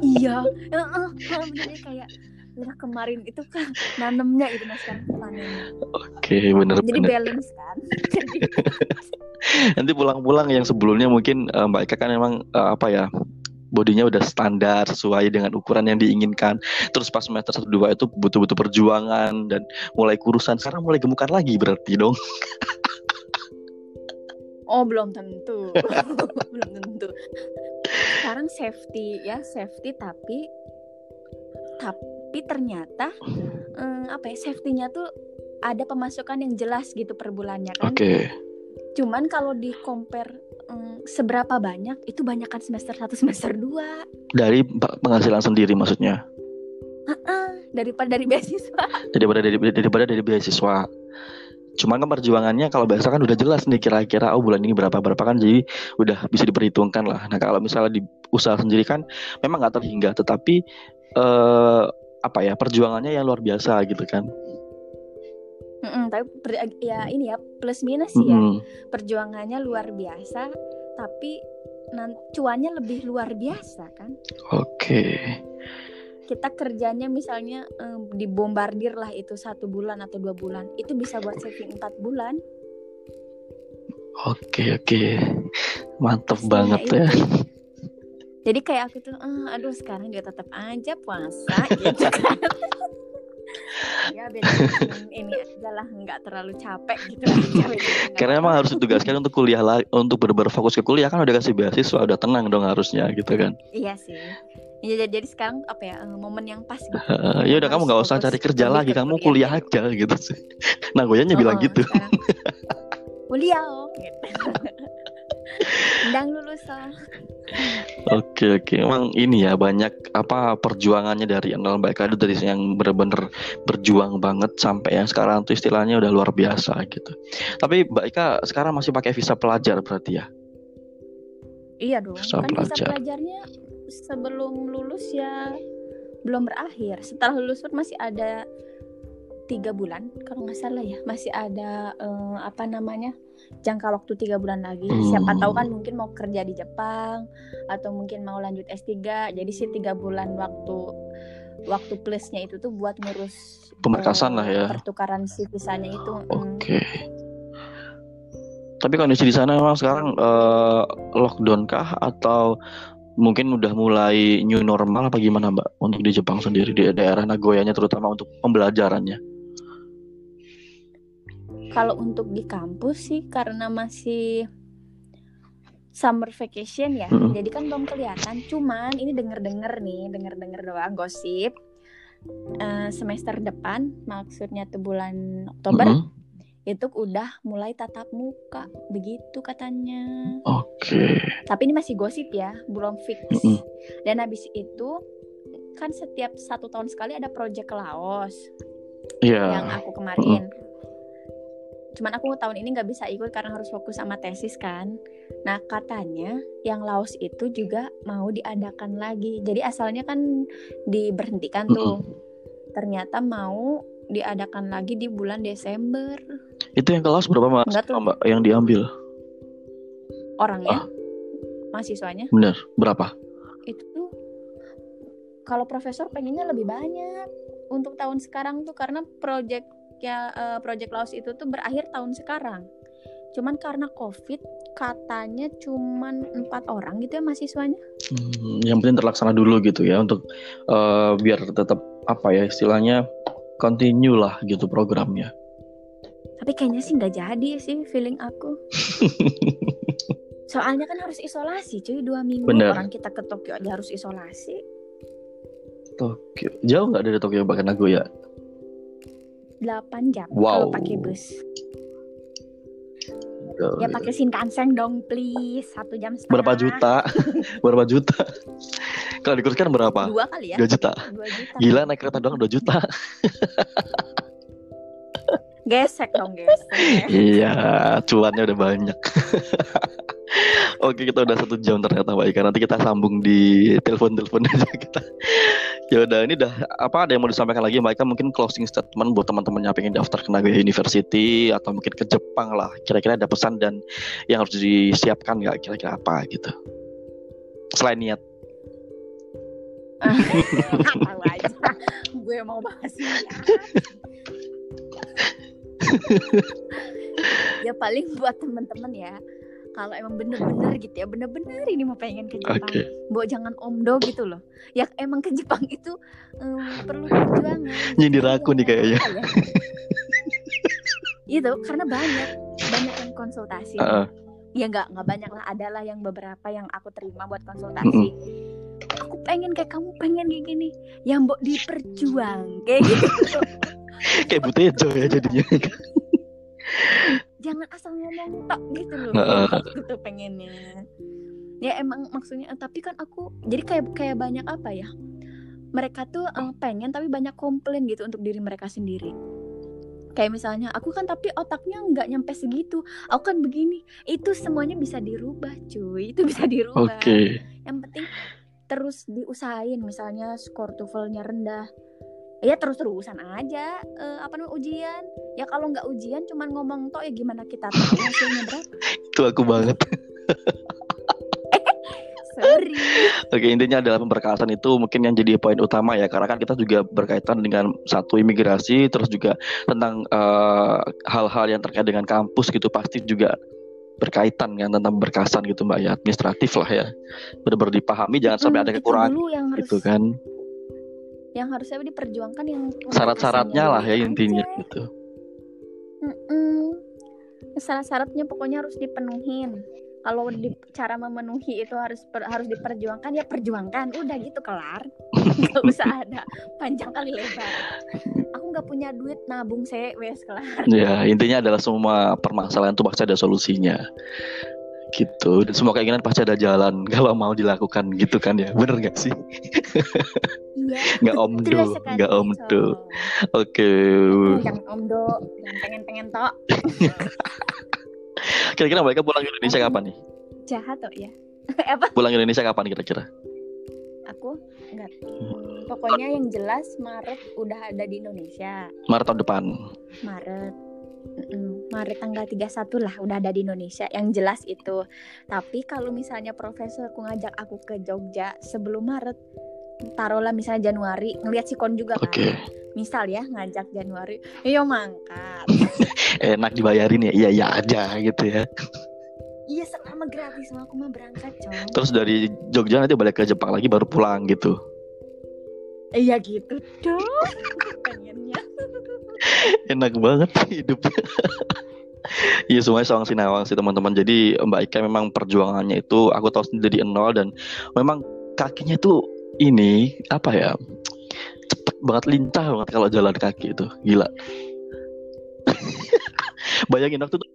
iya Heeh, heeh, benernya kayak udah kemarin itu kan nanemnya gitu nah sekarang panennya Oke, bener jadi bener. balance kan *laughs* jadi Nanti pulang-pulang yang sebelumnya mungkin eh, Mbak Eka kan memang eh, apa ya? Bodinya udah standar sesuai dengan ukuran yang diinginkan. Terus pas semester 1 2 itu butuh-butuh perjuangan dan mulai kurusan. Sekarang mulai gemukan lagi berarti dong. *laughs* Oh belum tentu, *laughs* belum tentu. Sekarang safety ya safety tapi tapi ternyata um, apa ya safety-nya tuh ada pemasukan yang jelas gitu per bulannya kan. Oke. Okay. Cuman kalau di compare um, seberapa banyak itu banyak kan semester 1 semester 2 Dari penghasilan sendiri maksudnya. Uh -uh, daripada dari beasiswa. *laughs* Daripada dari daripada dari beasiswa. Cuman kan perjuangannya kalau biasa kan udah jelas nih kira-kira oh bulan ini berapa berapa kan jadi udah bisa diperhitungkan lah. Nah kalau misalnya di usaha sendiri kan memang nggak terhingga tetapi eh, apa ya perjuangannya yang luar biasa gitu kan. Mm -mm, tapi per, ya ini ya plus minus sih mm -hmm. ya perjuangannya luar biasa tapi cuannya lebih luar biasa kan. Oke. Okay kita kerjanya misalnya um, dibombardir lah itu satu bulan atau dua bulan itu bisa buat saving empat bulan oke oke mantep Pastinya banget itu. ya jadi kayak aku tuh uh, aduh sekarang juga tetap aja puasa *laughs* gitu kan ya beda ini aja lah nggak terlalu capek gitu *laughs* karena emang harus ditugaskan untuk kuliah lagi untuk berfokus ke kuliah kan udah kasih beasiswa udah tenang dong harusnya gitu kan iya sih Ya, jadi sekarang apa ya eh, momen yang pas gitu. Uh, ya udah kamu nggak usah cari kerja lagi, kamu kuliah aja gitu sih. *laughs* Nah goyanya oh, bilang gitu. kuliah oh. Gitu. Ndang lulus oh. Oke oke, emang ini ya banyak apa perjuangannya dari nol Mbak itu dari yang benar-benar berjuang banget sampai yang sekarang tuh istilahnya udah luar biasa gitu. Tapi Mbak Ika sekarang masih pakai visa pelajar berarti ya? Iya dong. Visa kan pelajar. visa pelajarnya sebelum lulus ya belum berakhir setelah lulus pun masih ada tiga bulan kalau nggak salah ya masih ada uh, apa namanya jangka waktu tiga bulan lagi hmm. siapa tahu kan mungkin mau kerja di Jepang atau mungkin mau lanjut S3 jadi sih tiga bulan waktu waktu plusnya itu tuh buat ngurus pemberkasan uh, lah ya pertukaran si visanya itu oke okay. hmm. tapi kondisi di sana memang sekarang uh, lockdown kah atau mungkin udah mulai new normal apa gimana Mbak untuk di Jepang sendiri di daerah Nagoyanya terutama untuk pembelajarannya? Kalau untuk di kampus sih karena masih summer vacation ya, mm -hmm. jadi kan belum kelihatan. Cuman ini denger-denger nih, denger-denger doang gosip. Uh, semester depan, maksudnya tuh bulan Oktober, mm -hmm itu udah mulai tatap muka begitu katanya. Oke. Okay. Tapi ini masih gosip ya, belum fix. Mm -hmm. Dan habis itu kan setiap satu tahun sekali ada project Laos. Yeah. Yang aku kemarin. Mm -hmm. Cuman aku tahun ini nggak bisa ikut karena harus fokus sama tesis kan. Nah katanya yang Laos itu juga mau diadakan lagi. Jadi asalnya kan diberhentikan tuh. Mm -hmm. Ternyata mau diadakan lagi di bulan Desember. Itu yang kelas berapa mas? Mbak yang diambil? Orangnya? Ah? Mahasiswanya? Bener. Berapa? Itu kalau profesor pengennya lebih banyak untuk tahun sekarang tuh karena project ya uh, project Laos itu tuh berakhir tahun sekarang. Cuman karena COVID katanya cuman empat orang gitu ya mahasiswanya. Hmm, yang penting terlaksana dulu gitu ya untuk uh, biar tetap apa ya istilahnya continue lah gitu programnya. Tapi kayaknya sih nggak jadi sih feeling aku. *laughs* Soalnya kan harus isolasi cuy dua minggu Bener. orang kita ke Tokyo aja harus isolasi. Tokyo jauh nggak dari Tokyo bahkan Nagoya? 8 jam wow. kalau pakai bus. Ya pakai Shinkansen dong please satu jam setengah. Berapa juta? *laughs* berapa juta? Kalau dikuruskan berapa? Dua kali ya. Dua juta. Dua juta. Gila naik kereta doang dua juta. *laughs* gesek dong gesek. *laughs* iya, cuannya udah banyak. *laughs* Oke kita udah satu jam ternyata Mbak Ika. Nanti kita sambung di telepon-telepon *laughs* aja kita. Ya udah ini udah apa ada yang mau disampaikan lagi Mbak Ika? Mungkin closing statement buat teman-teman yang pengen daftar ke Nagoya University Atau mungkin ke Jepang lah. Kira-kira ada pesan dan yang harus disiapkan nggak? Kira-kira apa gitu? Selain niat. Tahu aja Gue mau bahas *laughs* ya paling buat temen-temen ya. Kalau emang bener-bener gitu ya bener-bener ini mau pengen ke Jepang. Okay. Bo jangan omdo gitu loh. Ya emang ke Jepang itu um, perlu perjuangan. Nyindir aku nih kayaknya. Itu karena banyak banyak yang konsultasi. Uh -uh. ya nggak nggak banyak lah. Adalah yang beberapa yang aku terima buat konsultasi. Mm -hmm. aku pengen kayak kamu pengen kayak gini. Yang mbok diperjuang kayak gitu *laughs* kayak butejo ya jadinya. Jangan asal ngomong tok gitu loh aku tuh pengennya. Ya emang maksudnya tapi kan aku jadi kayak kayak banyak apa ya? Mereka tuh eh, pengen tapi banyak komplain gitu untuk diri mereka sendiri. Kayak misalnya aku kan tapi otaknya nggak nyampe segitu. Aku kan begini. Itu semuanya bisa dirubah cuy. Itu bisa dirubah. Oke. Yang penting terus diusahain. Misalnya skor TOEFL-nya rendah ya terus terusan aja eh, apa namanya ujian. Ya kalau nggak ujian cuman ngomong tok ya gimana kita tahu hasilnya berapa? Itu aku banget. *laughs* Sorry. Oke intinya adalah pemberkasan itu mungkin yang jadi poin utama ya karena kan kita juga berkaitan dengan satu imigrasi terus juga tentang eh, hal-hal yang terkait dengan kampus gitu pasti juga berkaitan kan tentang pemberkasan gitu mbak ya administratif lah ya. Benar-benar dipahami jangan sampai Hmm, ada itu kekurangan dulu yang harus gitu kan yang harusnya diperjuangkan yang syarat-syaratnya lah ya intinya aja. gitu. Mm-mm. syarat-syaratnya pokoknya harus dipenuhin. Kalau di cara memenuhi itu harus per- harus diperjuangkan ya perjuangkan. Udah gitu kelar. *laughs* Nggak usah ada panjang kali lebar. Aku nggak punya duit nabung saya wes kelar. Ya intinya adalah semua permasalahan itu pasti ada solusinya gitu. Dan semua keinginan pasti ada jalan *laughs* kalau mau dilakukan gitu kan ya. Bener gak sih? Iya. *laughs* Nggak omdo sekali, nggak omdo oke. Jangan omdo jangan pengen-pengen tok. *laughs* Kira-kira mereka pulang ke Indonesia kapan nih? Jahat tuh ya apa? Pulang ke Indonesia kapan kira-kira? Aku nggak Hmm, pokoknya yang jelas Maret udah ada di Indonesia. Maret tahun depan. Maret Mm-mm, Maret tanggal 31 lah udah ada di Indonesia yang jelas itu. Tapi kalau misalnya profesorku ngajak aku ke Jogja sebelum Maret taruhlah misalnya Januari ngeliat sikon juga kan. Oke. Misal ya ngajak Januari iya mangkat. *laughs* Enak dibayarin ya iya iya aja gitu ya. Iya selama gratis sama aku mah berangkat cong. Terus dari Jogja nanti balik ke Jepang lagi baru pulang gitu. Iya gitu dong *laughs* pengennya *laughs* enak banget hidupnya *laughs* Iya semuanya sawang sinawang sih teman-teman. Jadi Mbak Ika memang perjuangannya itu aku tahu sendiri dari nol dan memang kakinya tuh ini apa ya cepet banget lincah banget kalau jalan kaki itu gila. *laughs* Bayangin waktu itu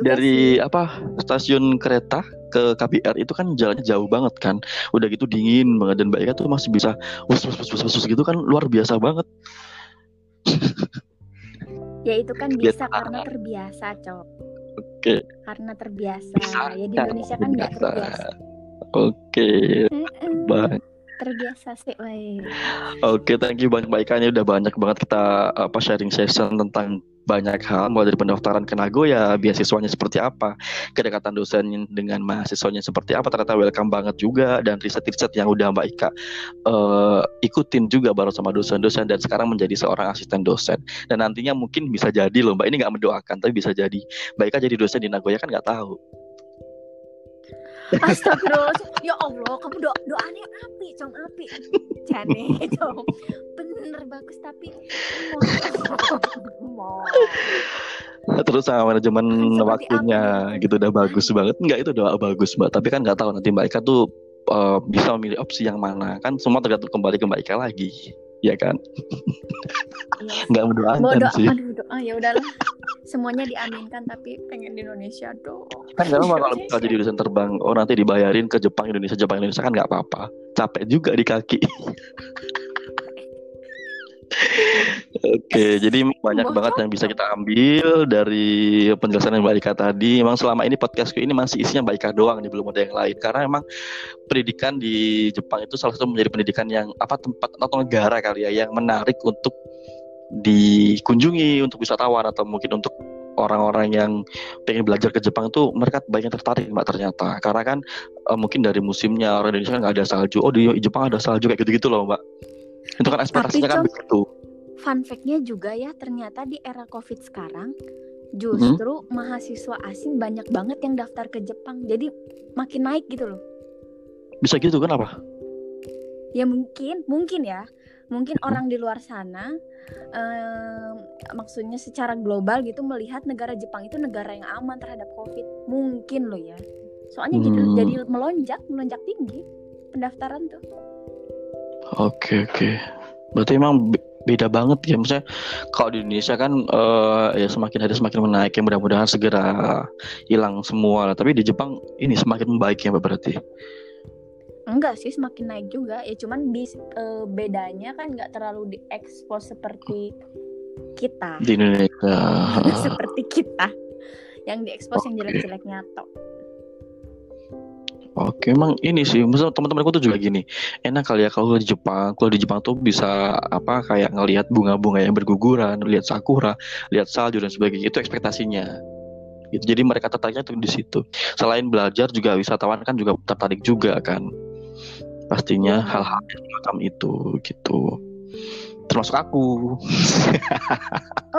dari sih apa stasiun kereta ke KBR itu kan jalannya jauh banget kan. Udah gitu dingin banget dan Mbak Ika tuh masih bisa wus wus wus wus, wus gitu kan luar biasa banget. Ya itu kan bisa karena terbiasa cok Oke. karena terbiasa Bisa, ya di Indonesia kan nggak biasa. terbiasa Oke. Bang. terbiasa sih. Oke, thank you banyak Mbak Ika. Ini udah banyak banget kita apa sharing session tentang banyak hal mulai dari pendaftaran ke Nagoya, beasiswanya seperti apa, kedekatan dosen dengan mahasiswanya seperti apa. Ternyata welcome banget juga dan riset-riset yang udah Mbak Ika eh, ikutin juga baru sama dosen-dosen dan sekarang menjadi seorang asisten dosen. Dan nantinya mungkin bisa jadi loh Mbak ini nggak mendoakan tapi bisa jadi Mbak Ika jadi dosen di Nagoya kan nggak tahu. Astagfirullah, ya Allah, kamu doa doanya api, cong api. Jane, cong. Bener bagus tapi mau. Terus sama manajemen Seperti waktunya apa nih? gitu udah bagus banget. Enggak itu doa bagus Mbak. Tapi kan nggak tahu nanti Mbak Ika tuh eh, bisa memilih opsi yang mana. Kan semua tergantung kembali ke Mbak Ika lagi. Ya kan? Iya. Nggak Mau mendoakan doa, sih. aduh doa ya udahlah. Semuanya diaminkan tapi pengen di Indonesia dong. Kan apa kalau bisa jadi dosen terbang. Oh nanti dibayarin ke Jepang Indonesia Jepang Indonesia kan nggak apa-apa. Capek juga di kaki. *laughs* Oke, jadi banyak banget yang bisa kita ambil dari penjelasan Mbak Ika tadi. Emang selama ini podcastku ini masih isinya Mbak Ika doang nih, belum ada yang lain. Karena emang pendidikan di Jepang itu salah satu menjadi pendidikan yang apa tempat atau negara kali ya yang menarik untuk dikunjungi untuk wisatawan atau mungkin untuk orang-orang yang pengen belajar ke Jepang itu mereka banyak tertarik mbak ternyata karena kan eh, mungkin dari musimnya orang Indonesia kan nggak ada salju oh di Jepang ada salju kayak gitu-gitu loh mbak itu kan ekspektasinya kan begitu Fun fact-nya juga ya, ternyata di era Covid sekarang Hmm? justru mahasiswa asing banyak banget yang daftar ke Jepang. Jadi makin naik gitu loh. bisa gitu kan apa Ya mungkin, mungkin ya. Mungkin orang di luar sana em, maksudnya secara global gitu melihat negara Jepang itu negara yang aman terhadap Covid. Mungkin loh ya. Soalnya jadi Hmm. jadi melonjak, melonjak tinggi pendaftaran tuh. Oke oke. Berarti emang be- beda banget ya. Maksudnya kalau di Indonesia kan eh, ya semakin hari semakin menaik ya mudah-mudahan segera hilang semua. lah. Tapi di Jepang ini semakin membaik ya Mbak berarti. Enggak sih semakin naik juga ya cuman bis, eh, bedanya kan nggak terlalu diekspos seperti kita Di Indonesia. *laughs* seperti kita yang diekspos yang Oke. jelek-jeleknya tok Oke, emang ini sih, maksudnya teman-temanku tuh juga gini. Enak kali ya kalau di Jepang, kalau di Jepang tuh bisa apa kayak ngelihat bunga-bunga yang berguguran, lihat sakura, lihat salju dan sebagainya. Itu ekspektasinya. Gitu. Jadi mereka tertariknya tuh di situ. Selain belajar juga wisatawan kan juga tertarik juga kan. Pastinya Iya. hal-hal yang semacam itu gitu. Termasuk aku.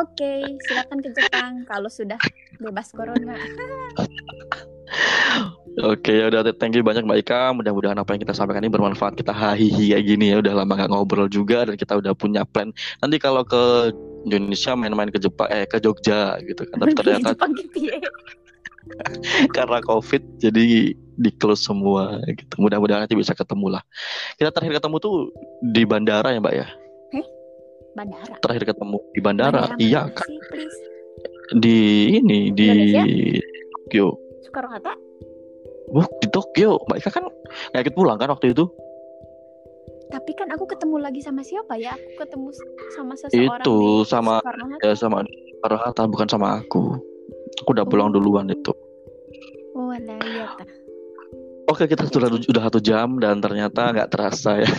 oke silakan ke Jepang kalau sudah bebas corona Oke, ya udah thank you banyak Mbak Ika. Mudah-mudahan apa yang kita sampaikan ini bermanfaat. Kita hahihi kayak gini ya. Udah lama nggak ngobrol juga dan kita udah punya plan. Nanti kalau ke Indonesia main-main ke Jepang eh ke Jogja gitu kan. Tapi ternyata Jepang gitu ya *laughs* karena Covid jadi di close semua gitu. Mudah-mudahan nanti bisa ketemu lah. Kita terakhir ketemu tuh di bandara ya, Mbak ya. bandara Terakhir ketemu di bandara. Bandara iya, kan please? di ini di Tokyo. Soekarno Hatta Wah, di Tokyo. Mbak Ika kan nggak ikut pulang kan waktu itu? tapi kan aku ketemu lagi sama siapa ya aku ketemu sama seseorang Itu, sama- Ya sama Soekarno Hatta bukan sama aku. Aku udah pulang duluan itu. oh ada iya ta. Oke kita sudah udah satu jam dan ternyata nggak terasa ya.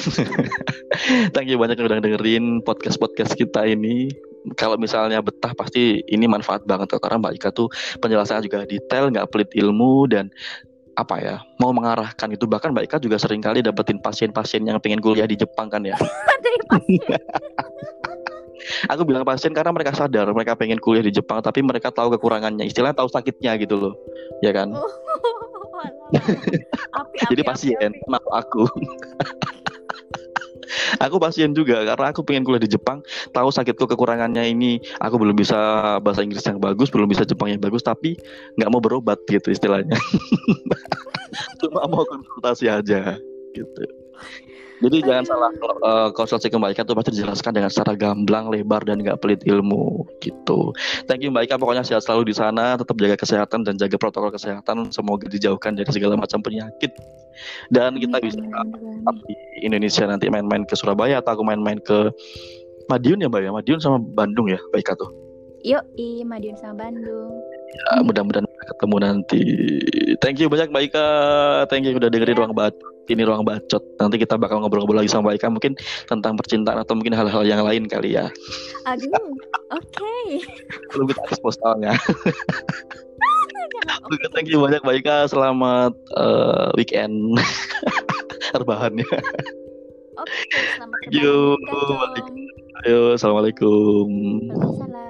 *laughs* Thank you banyak yang udah dengerin podcast podcast kita ini. Kalau misalnya betah pasti ini manfaat banget karena Mbak Ika tuh penjelasannya juga detail, nggak pelit ilmu dan apa ya mau mengarahkan itu bahkan Mbak Ika juga sering kali dapetin pasien-pasien yang pengen kuliah di Jepang kan ya. *laughs* *laughs* Aku bilang pasien karena mereka sadar mereka pengen kuliah di Jepang tapi mereka tahu kekurangannya, istilahnya tahu sakitnya gitu loh, ya kan? oh api, *laughs* api, Jadi api, pasien api. sama aku. aku pasien juga karena aku pengen kuliah di Jepang, tahu sakitku kekurangannya ini, aku belum bisa bahasa Inggris yang bagus, belum bisa Jepang yang bagus, tapi nggak mau berobat gitu istilahnya. *laughs* Cuma mau konsultasi aja gitu. Jadi jangan salah uh, konsultasi ke Mbak Ika tuh pasti dijelaskan dengan secara gamblang, lebar dan nggak pelit ilmu gitu. Thank you Mbak Ika pokoknya sehat selalu di sana, tetap jaga kesehatan dan jaga protokol kesehatan. Semoga dijauhkan dari segala macam penyakit dan kita bisa di Indonesia nanti main-main ke Surabaya atau aku main-main ke Madiun ya Mbak ya, Madiun sama Bandung ya Mbak Ika tuh. Yuk, i Madiun sama Bandung. Ya, mudah-mudahan ketemu nanti. Thank you banyak Mbak Ika. Thank you udah dengerin Ya. ruang bacot. Ini ruang bacot. Nanti kita bakal ngobrol-ngobrol lagi sama Ika mungkin tentang percintaan atau mungkin hal-hal yang lain kali ya. Aduh, oke. Belum kita expose soalnya. *laughs* Oke, thank you banyak Mbak Ika. Selamat eh, weekend. *laughs* Rebahannya. Oke, selamat Thank you. assalamualaikum. Waalaikumsalam.